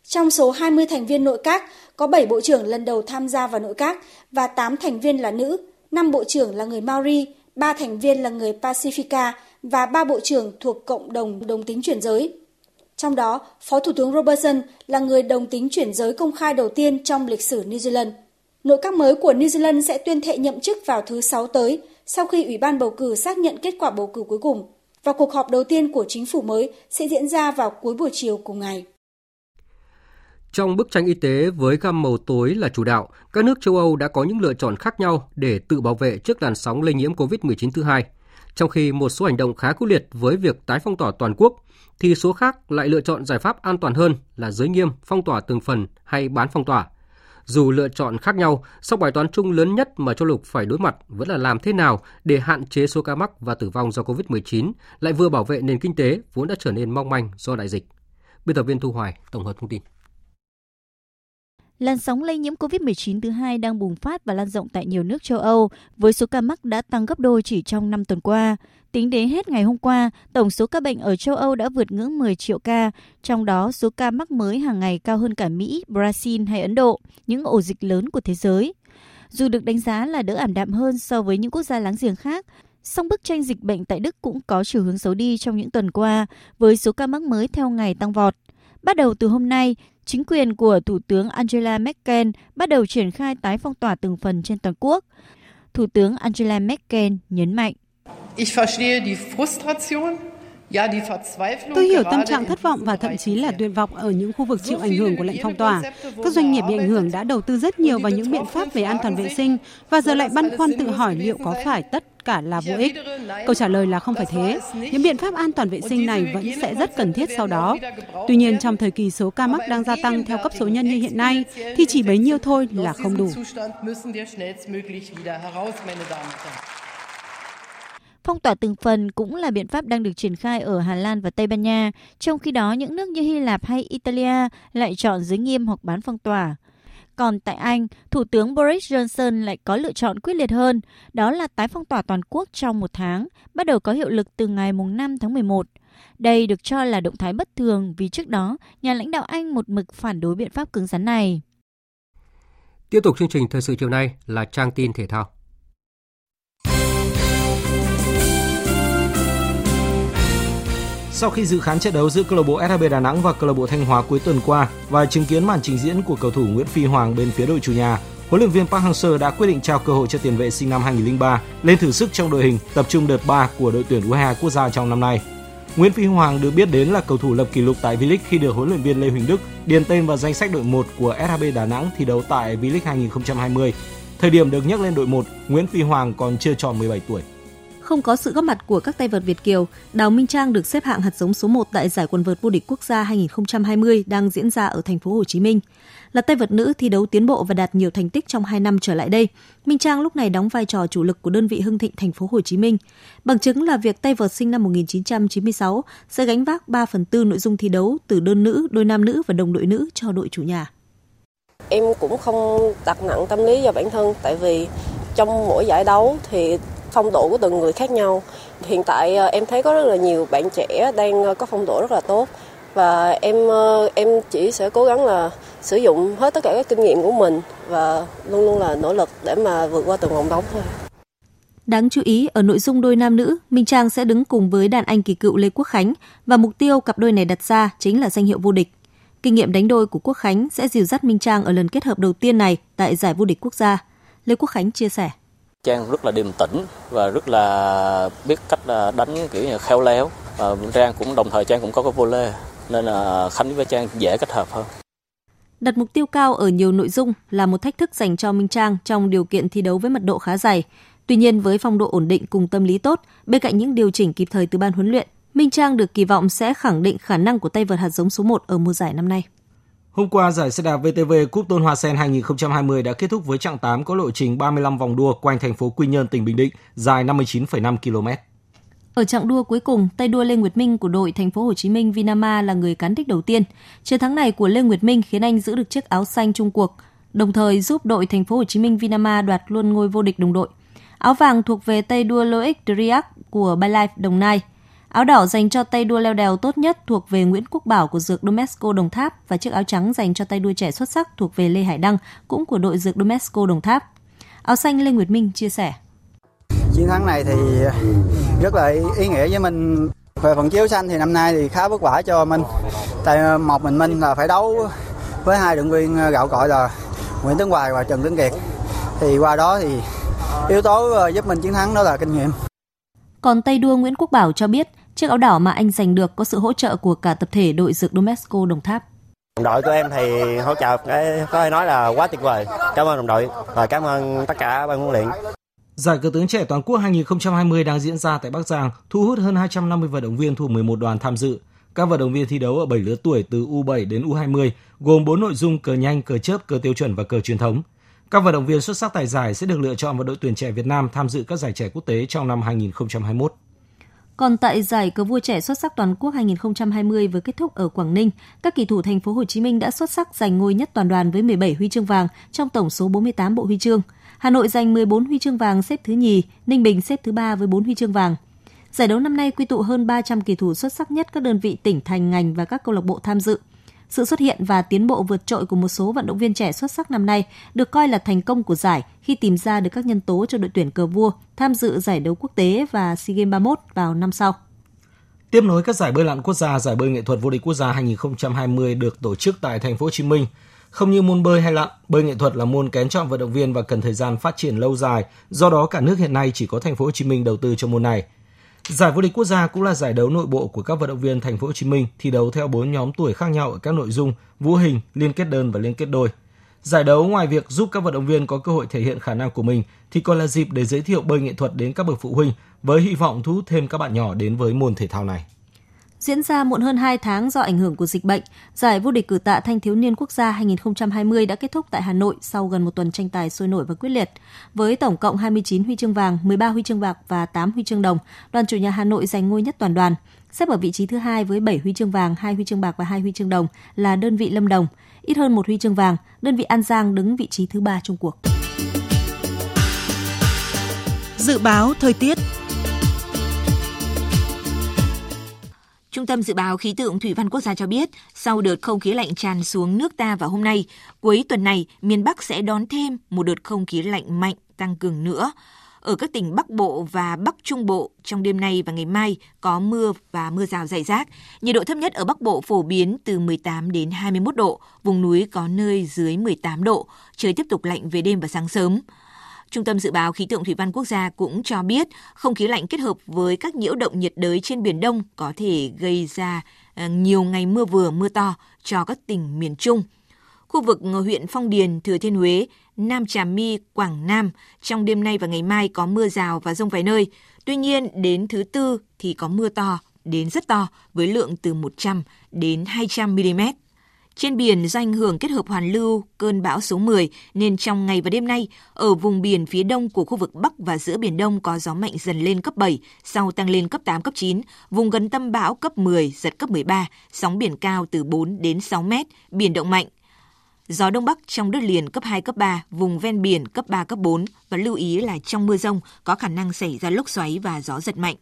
Trong số 20 thành viên nội các, có 7 bộ trưởng lần đầu tham gia vào nội các và 8 thành viên là nữ, 5 bộ trưởng là người Maori, Ba thành viên là người Pacifica và ba bộ trưởng thuộc cộng đồng đồng tính chuyển giới. Trong đó, Phó Thủ tướng Robertson là người đồng tính chuyển giới công khai đầu tiên trong lịch sử New Zealand. Nội các mới của New Zealand sẽ tuyên thệ nhậm chức vào thứ Sáu tới, sau khi Ủy ban bầu cử xác nhận kết quả bầu cử cuối cùng. Và cuộc họp đầu tiên của chính phủ mới sẽ diễn ra vào cuối buổi chiều cùng ngày. Trong bức tranh y tế với gam màu tối là chủ đạo, các nước châu Âu đã có những lựa chọn khác nhau để tự bảo vệ trước làn sóng lây nhiễm COVID-19 thứ hai. Trong khi một số hành động khá quyết liệt với việc tái phong tỏa toàn quốc, thì số khác lại lựa chọn giải pháp an toàn hơn là giới nghiêm, phong tỏa từng phần hay bán phong tỏa. Dù lựa chọn khác nhau, song bài toán chung lớn nhất mà châu lục phải đối mặt vẫn là làm thế nào để hạn chế số ca mắc và tử vong do COVID-19, lại vừa bảo vệ nền kinh tế vốn đã trở nên mong manh do đại dịch. Biên tập viên Thu Hoài tổng hợp thông tin. Làn sóng lây nhiễm COVID-19 thứ hai đang bùng phát và lan rộng tại nhiều nước châu Âu, với số ca mắc đã tăng gấp đôi chỉ trong 5 tuần qua. Tính đến hết ngày hôm qua, tổng số ca bệnh ở châu Âu đã vượt ngưỡng 10 triệu ca, trong đó số ca mắc mới hàng ngày cao hơn cả Mỹ, Brazil hay Ấn Độ, những ổ dịch lớn của thế giới. Dù được đánh giá là đỡ ảm đạm hơn so với những quốc gia láng giềng khác, song bức tranh dịch bệnh tại Đức cũng có chiều hướng xấu đi trong những tuần qua, với số ca mắc mới theo ngày tăng vọt. Bắt đầu từ hôm nay, chính quyền của Thủ tướng Angela Merkel bắt đầu triển khai tái phong tỏa từng phần trên toàn quốc. Thủ tướng Angela Merkel nhấn mạnh. Tôi hiểu tâm trạng thất vọng và thậm chí là tuyệt vọng ở những khu vực chịu ảnh hưởng của lệnh phong tỏa. Các doanh nghiệp bị ảnh hưởng đã đầu tư rất nhiều vào những biện pháp về an toàn vệ sinh và giờ lại băn khoăn tự hỏi liệu có phải tất cả là vô ích. Câu trả lời là không phải thế. Những biện pháp an toàn vệ sinh này vẫn sẽ rất cần thiết sau đó. Tuy nhiên, trong thời kỳ số ca mắc đang gia tăng theo cấp số nhân như hiện nay, thì chỉ bấy nhiêu thôi là không đủ. Phong tỏa từng phần cũng là biện pháp đang được triển khai ở Hà Lan và Tây Ban Nha, trong khi đó những nước như Hy Lạp hay Italia lại chọn giới nghiêm hoặc bán phong tỏa. Còn tại Anh, Thủ tướng Boris Johnson lại có lựa chọn quyết liệt hơn, đó là tái phong tỏa toàn quốc trong một tháng, bắt đầu có hiệu lực từ ngày 5 tháng 11. Đây được cho là động thái bất thường vì trước đó, nhà lãnh đạo Anh một mực phản đối biện pháp cứng rắn này. Tiếp tục chương trình thời sự chiều nay là trang tin thể thao. Sau khi dự khán trận đấu giữa câu lạc bộ SHB Đà Nẵng và câu lạc bộ Thanh Hóa cuối tuần qua và chứng kiến màn trình diễn của cầu thủ Nguyễn Phi Hoàng bên phía đội chủ nhà, huấn luyện viên Park Hang-seo đã quyết định trao cơ hội cho tiền vệ sinh năm 2003 lên thử sức trong đội hình tập trung đợt 3 của đội tuyển U22 quốc gia trong năm nay. Nguyễn Phi Hoàng được biết đến là cầu thủ lập kỷ lục tại V-League khi được huấn luyện viên Lê Huỳnh Đức điền tên vào danh sách đội 1 của SHB Đà Nẵng thi đấu tại V-League 2020. Thời điểm được nhắc lên đội 1, Nguyễn Phi Hoàng còn chưa tròn 17 tuổi. Không có sự góp mặt của các tay vợt Việt Kiều, Đào Minh Trang được xếp hạng hạt giống số 1 tại giải quần vợt vô địch quốc gia 2020 đang diễn ra ở thành phố Hồ Chí Minh. Là tay vợt nữ thi đấu tiến bộ và đạt nhiều thành tích trong 2 năm trở lại đây, Minh Trang lúc này đóng vai trò chủ lực của đơn vị Hưng Thịnh thành phố Hồ Chí Minh. Bằng chứng là việc tay vợt sinh năm 1996 sẽ gánh vác 3 phần tư nội dung thi đấu từ đơn nữ, đôi nam nữ và đồng đội nữ cho đội chủ nhà. Em cũng không đặt nặng tâm lý vào bản thân tại vì trong mỗi giải đấu thì phong độ của từng người khác nhau. Hiện tại ờ, em thấy có rất là nhiều bạn trẻ đang ờ, có phong độ rất là tốt và em ờ, em chỉ sẽ cố gắng là sử dụng hết tất cả các kinh nghiệm của mình và luôn luôn là nỗ lực để mà vượt qua từng vòng đấu thôi. Đáng chú ý, ở nội dung đôi nam nữ, Minh Trang sẽ đứng cùng với đàn anh kỳ cựu Lê Quốc Khánh và mục tiêu cặp đôi này đặt ra chính là danh hiệu vô địch. Kinh nghiệm đánh đôi của Quốc Khánh sẽ dìu dắt Minh Trang ở lần kết hợp đầu tiên này tại giải vô địch quốc gia. Lê Quốc Khánh chia sẻ. Trang rất là điềm tĩnh và rất là biết cách à, đánh kiểu như khéo léo. Và Trang cũng đồng thời Trang cũng có cái vô lê nên là Khánh với Trang dễ kết hợp hơn. Đặt mục tiêu cao ở nhiều nội dung là một thách thức dành cho Minh Trang trong điều kiện thi đấu với mật độ khá dày. Tuy nhiên với phong độ ổn định cùng tâm lý tốt, bên cạnh những điều chỉnh kịp thời từ ban huấn luyện, Minh Trang được kỳ vọng sẽ khẳng định khả năng của tay vợt hạt giống số 1 ở mùa giải năm nay. Hôm qua, giải xe đạp VTV Cúp Tôn Hoa Sen 2020 đã kết thúc với chặng 8 có lộ trình 35 vòng đua quanh thành phố Quy Nhơn, tỉnh Bình Định, dài 59,5 km. Ở chặng đua cuối cùng, tay đua Lê Nguyệt Minh của đội Thành phố Hồ Chí Minh Vinama là người cán đích đầu tiên. Chiến thắng này của Lê Nguyệt Minh khiến anh giữ được chiếc áo xanh chung cuộc, đồng thời giúp đội Thành phố Hồ Chí Minh Vinama đoạt luôn ngôi vô địch đồng đội. Áo vàng thuộc về tay đua Loic Driac của Bylife Đồng Nai. Áo đỏ dành cho tay đua leo đèo tốt nhất thuộc về Nguyễn Quốc Bảo của dược Domesco Đồng Tháp và chiếc áo trắng dành cho tay đua trẻ xuất sắc thuộc về Lê Hải Đăng cũng của đội dược Domesco Đồng Tháp. Áo xanh Lê Nguyệt Minh chia sẻ. Chiến thắng này thì rất là ý nghĩa với mình. Về phần chiếu xanh thì năm nay thì khá vất vả cho mình. Tại một mình mình là phải đấu với hai đội viên gạo cội là Nguyễn Tấn Hoài và Trần Tấn Kiệt. Thì qua đó thì yếu tố ờ, giúp mình chiến thắng đó là kinh nghiệm. Còn tay đua Nguyễn Quốc Bảo cho biết, chiếc áo đỏ mà anh giành được có sự hỗ trợ của cả tập thể đội dược Domesco Đồng Tháp. Đồng đội của em thì hỗ trợ cái có thể nói là quá tuyệt vời. Cảm ơn đồng đội và cảm ơn tất cả ban huấn luyện. Giải cờ tướng trẻ toàn quốc 2020 đang diễn ra tại Bắc Giang, thu hút hơn 250 vận động viên thuộc 11 đoàn tham dự. Các vận động viên thi đấu ở 7 lứa tuổi từ U7 đến U20, gồm 4 nội dung cờ nhanh, cờ chớp, cờ tiêu chuẩn và cờ truyền thống. Các vận động viên xuất sắc tại giải sẽ được lựa chọn vào đội tuyển trẻ Việt Nam tham dự các giải trẻ quốc tế trong năm 2021. Còn tại giải cờ vua trẻ xuất sắc toàn quốc 2020 vừa kết thúc ở Quảng Ninh, các kỳ thủ thành phố Hồ Chí Minh đã xuất sắc giành ngôi nhất toàn đoàn với 17 huy chương vàng trong tổng số 48 bộ huy chương. Hà Nội giành 14 huy chương vàng xếp thứ nhì, Ninh Bình xếp thứ ba với 4 huy chương vàng. Giải đấu năm nay quy tụ hơn 300 kỳ thủ xuất sắc nhất các đơn vị tỉnh thành ngành và các câu lạc bộ tham dự. Sự xuất hiện và tiến bộ vượt trội của một số vận động viên trẻ xuất sắc năm nay được coi là thành công của giải khi tìm ra được các nhân tố cho đội tuyển cờ vua tham dự giải đấu quốc tế và SEA Games 31 vào năm sau. Tiếp nối các giải bơi lặn quốc gia, giải bơi nghệ thuật vô địch quốc gia 2020 được tổ chức tại thành phố Hồ Chí Minh. Không như môn bơi hay lặn, bơi nghệ thuật là môn kén chọn vận động viên và cần thời gian phát triển lâu dài, do đó cả nước hiện nay chỉ có thành phố Hồ Chí Minh đầu tư cho môn này. Giải vô địch quốc gia cũng là giải đấu nội bộ của các vận động viên thành phố Hồ Chí Minh thi đấu theo 4 nhóm tuổi khác nhau ở các nội dung vũ hình, liên kết đơn và liên kết đôi. Giải đấu ngoài việc giúp các vận động viên có cơ hội thể hiện khả năng của mình thì còn là dịp để giới thiệu bơi nghệ thuật đến các bậc phụ huynh với hy vọng thu hút thêm các bạn nhỏ đến với môn thể thao này. Diễn ra muộn hơn 2 tháng do ảnh hưởng của dịch bệnh, giải vô địch cử tạ thanh thiếu niên quốc gia 2020 đã kết thúc tại Hà Nội sau gần một tuần tranh tài sôi nổi và quyết liệt. Với tổng cộng 29 huy chương vàng, 13 huy chương bạc và 8 huy chương đồng, đoàn chủ nhà Hà Nội giành ngôi nhất toàn đoàn. Xếp ở vị trí thứ hai với 7 huy chương vàng, 2 huy chương bạc và 2 huy chương đồng là đơn vị Lâm Đồng. Ít hơn một huy chương vàng, đơn vị An Giang đứng vị trí thứ ba trong cuộc. Dự báo thời tiết Trung tâm Dự báo Khí tượng Thủy văn Quốc gia cho biết, sau đợt không khí lạnh tràn xuống nước ta vào hôm nay, cuối tuần này, miền Bắc sẽ đón thêm một đợt không khí lạnh mạnh tăng cường nữa. Ở các tỉnh Bắc Bộ và Bắc Trung Bộ, trong đêm nay và ngày mai có mưa và mưa rào rải rác. Nhiệt độ thấp nhất ở Bắc Bộ phổ biến từ 18 đến 21 độ, vùng núi có nơi dưới 18 độ, trời tiếp tục lạnh về đêm và sáng sớm. Trung tâm Dự báo Khí tượng Thủy văn Quốc gia cũng cho biết không khí lạnh kết hợp với các nhiễu động nhiệt đới trên Biển Đông có thể gây ra ờ, nhiều ngày mưa vừa mưa to cho các tỉnh miền Trung. Khu vực huyện Phong Điền, Thừa Thiên Huế, Nam Trà My, Quảng Nam trong đêm nay và ngày mai có mưa rào và rông vài nơi. Tuy nhiên, đến thứ tư thì có mưa to đến rất to với lượng từ 100 đến 200 mm. Trên biển do ảnh hưởng kết hợp hoàn lưu cơn bão số 10 nên trong ngày và đêm nay ở vùng biển phía đông của khu vực Bắc và giữa biển Đông có gió mạnh dần lên cấp 7, sau tăng lên cấp 8 cấp 9, vùng gần tâm bão cấp 10 giật cấp 13, sóng biển cao từ 4 đến 6 mét, biển động mạnh. Gió đông bắc trong đất liền cấp 2 cấp 3, vùng ven biển cấp 3 cấp 4 và lưu ý là trong mưa rông có khả năng xảy ra lốc xoáy và gió giật mạnh.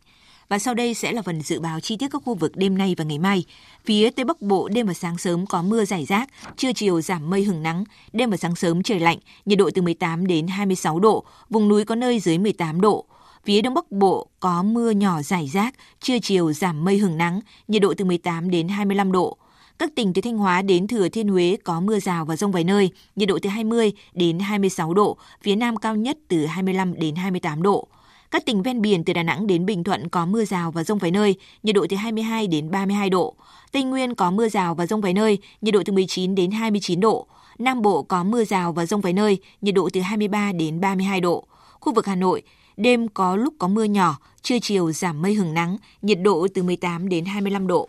Và sau đây sẽ là phần dự báo chi tiết các khu vực đêm nay và ngày mai. Phía Tây Bắc Bộ đêm và sáng sớm có mưa rải rác, trưa chiều giảm mây hừng nắng, đêm và sáng sớm trời lạnh, nhiệt độ từ 18 đến 26 độ, vùng núi có nơi dưới 18 độ. Phía Đông Bắc Bộ có mưa nhỏ rải rác, trưa chiều giảm mây hừng nắng, nhiệt độ từ 18 đến 25 độ. Các tỉnh từ Thanh Hóa đến Thừa Thiên Huế có mưa rào và rông vài nơi, nhiệt độ từ 20 đến 26 độ, phía Nam cao nhất từ 25 đến 28 độ. Các tỉnh ven biển từ Đà Nẵng đến Bình Thuận có mưa rào và rông vài nơi, nhiệt độ từ 22 đến 32 độ. Tây Nguyên có mưa rào và rông vài nơi, nhiệt độ từ 19 đến 29 độ. Nam Bộ có mưa rào và rông vài nơi, nhiệt độ từ 23 đến 32 độ. Khu vực Hà Nội, đêm có lúc có mưa nhỏ, trưa chiều giảm mây hừng nắng, nhiệt độ từ 18 đến 25 độ.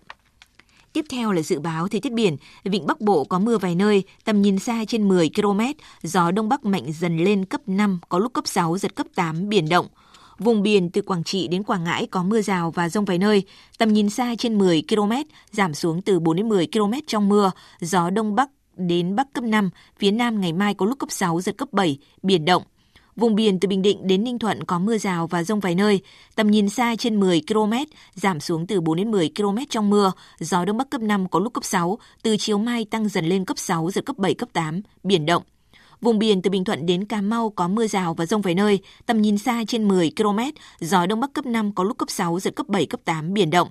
Tiếp theo là dự báo thời tiết biển, vịnh Bắc Bộ có mưa vài nơi, tầm nhìn xa trên 10 km, gió đông bắc mạnh dần lên cấp 5, có lúc cấp 6, giật cấp 8, biển động. Vùng biển từ Quảng Trị đến Quảng Ngãi có mưa rào và rông vài nơi, tầm nhìn xa trên 10 km, giảm xuống từ 4 đến 10 km trong mưa, gió đông bắc đến bắc cấp 5, phía nam ngày mai có lúc cấp 6, giật cấp 7, biển động. Vùng biển từ Bình Định đến Ninh Thuận có mưa rào và rông vài nơi, tầm nhìn xa trên 10 km, giảm xuống từ 4 đến 10 km trong mưa, gió đông bắc cấp 5 có lúc cấp 6, từ chiều mai tăng dần lên cấp 6, giật cấp 7, cấp 8, biển động. Vùng biển từ Bình Thuận đến Cà Mau có mưa rào và rông vài nơi, tầm nhìn xa trên 10 km, gió đông bắc cấp 5 có lúc cấp 6, giật cấp 7, cấp 8, biển động.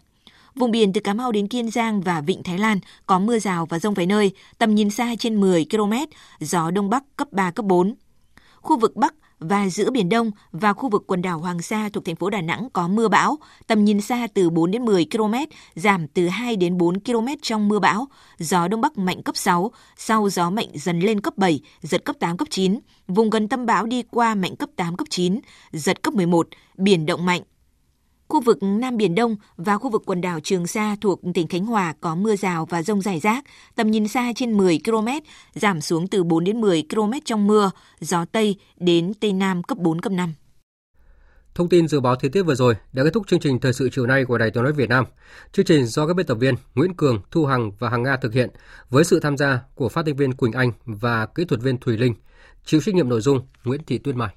Vùng biển từ Cà Mau đến Kiên Giang và Vịnh Thái Lan có mưa rào và rông vài nơi, tầm nhìn xa trên 10 km, gió đông bắc cấp 3, cấp 4. Khu vực Bắc và giữa Biển Đông và khu vực quần đảo Hoàng Sa thuộc thành phố Đà Nẵng có mưa bão, tầm nhìn xa từ 4 đến 10 km, giảm từ 2 đến 4 km trong mưa bão, gió Đông Bắc mạnh cấp 6, sau gió mạnh dần lên cấp 7, giật cấp 8, cấp 9, vùng gần tâm bão đi qua mạnh cấp 8, cấp 9, giật cấp 11, biển động mạnh, Khu vực Nam Biển Đông và khu vực quần đảo Trường Sa thuộc tỉnh Khánh Hòa có mưa rào và rông rải rác, tầm nhìn xa trên 10 km, giảm xuống từ 4 đến 10 km trong mưa, gió Tây đến Tây Nam cấp 4, cấp 5. Thông tin dự báo thời tiết vừa rồi đã kết thúc chương trình thời sự chiều nay của Đài Tiếng nói Việt Nam. Chương trình do các biên tập viên Nguyễn Cường, Thu Hằng và Hằng Nga thực hiện với sự tham gia của phát thanh viên Quỳnh Anh và kỹ thuật viên Thùy Linh. Chịu trách nhiệm nội dung Nguyễn Thị Tuyết Mai.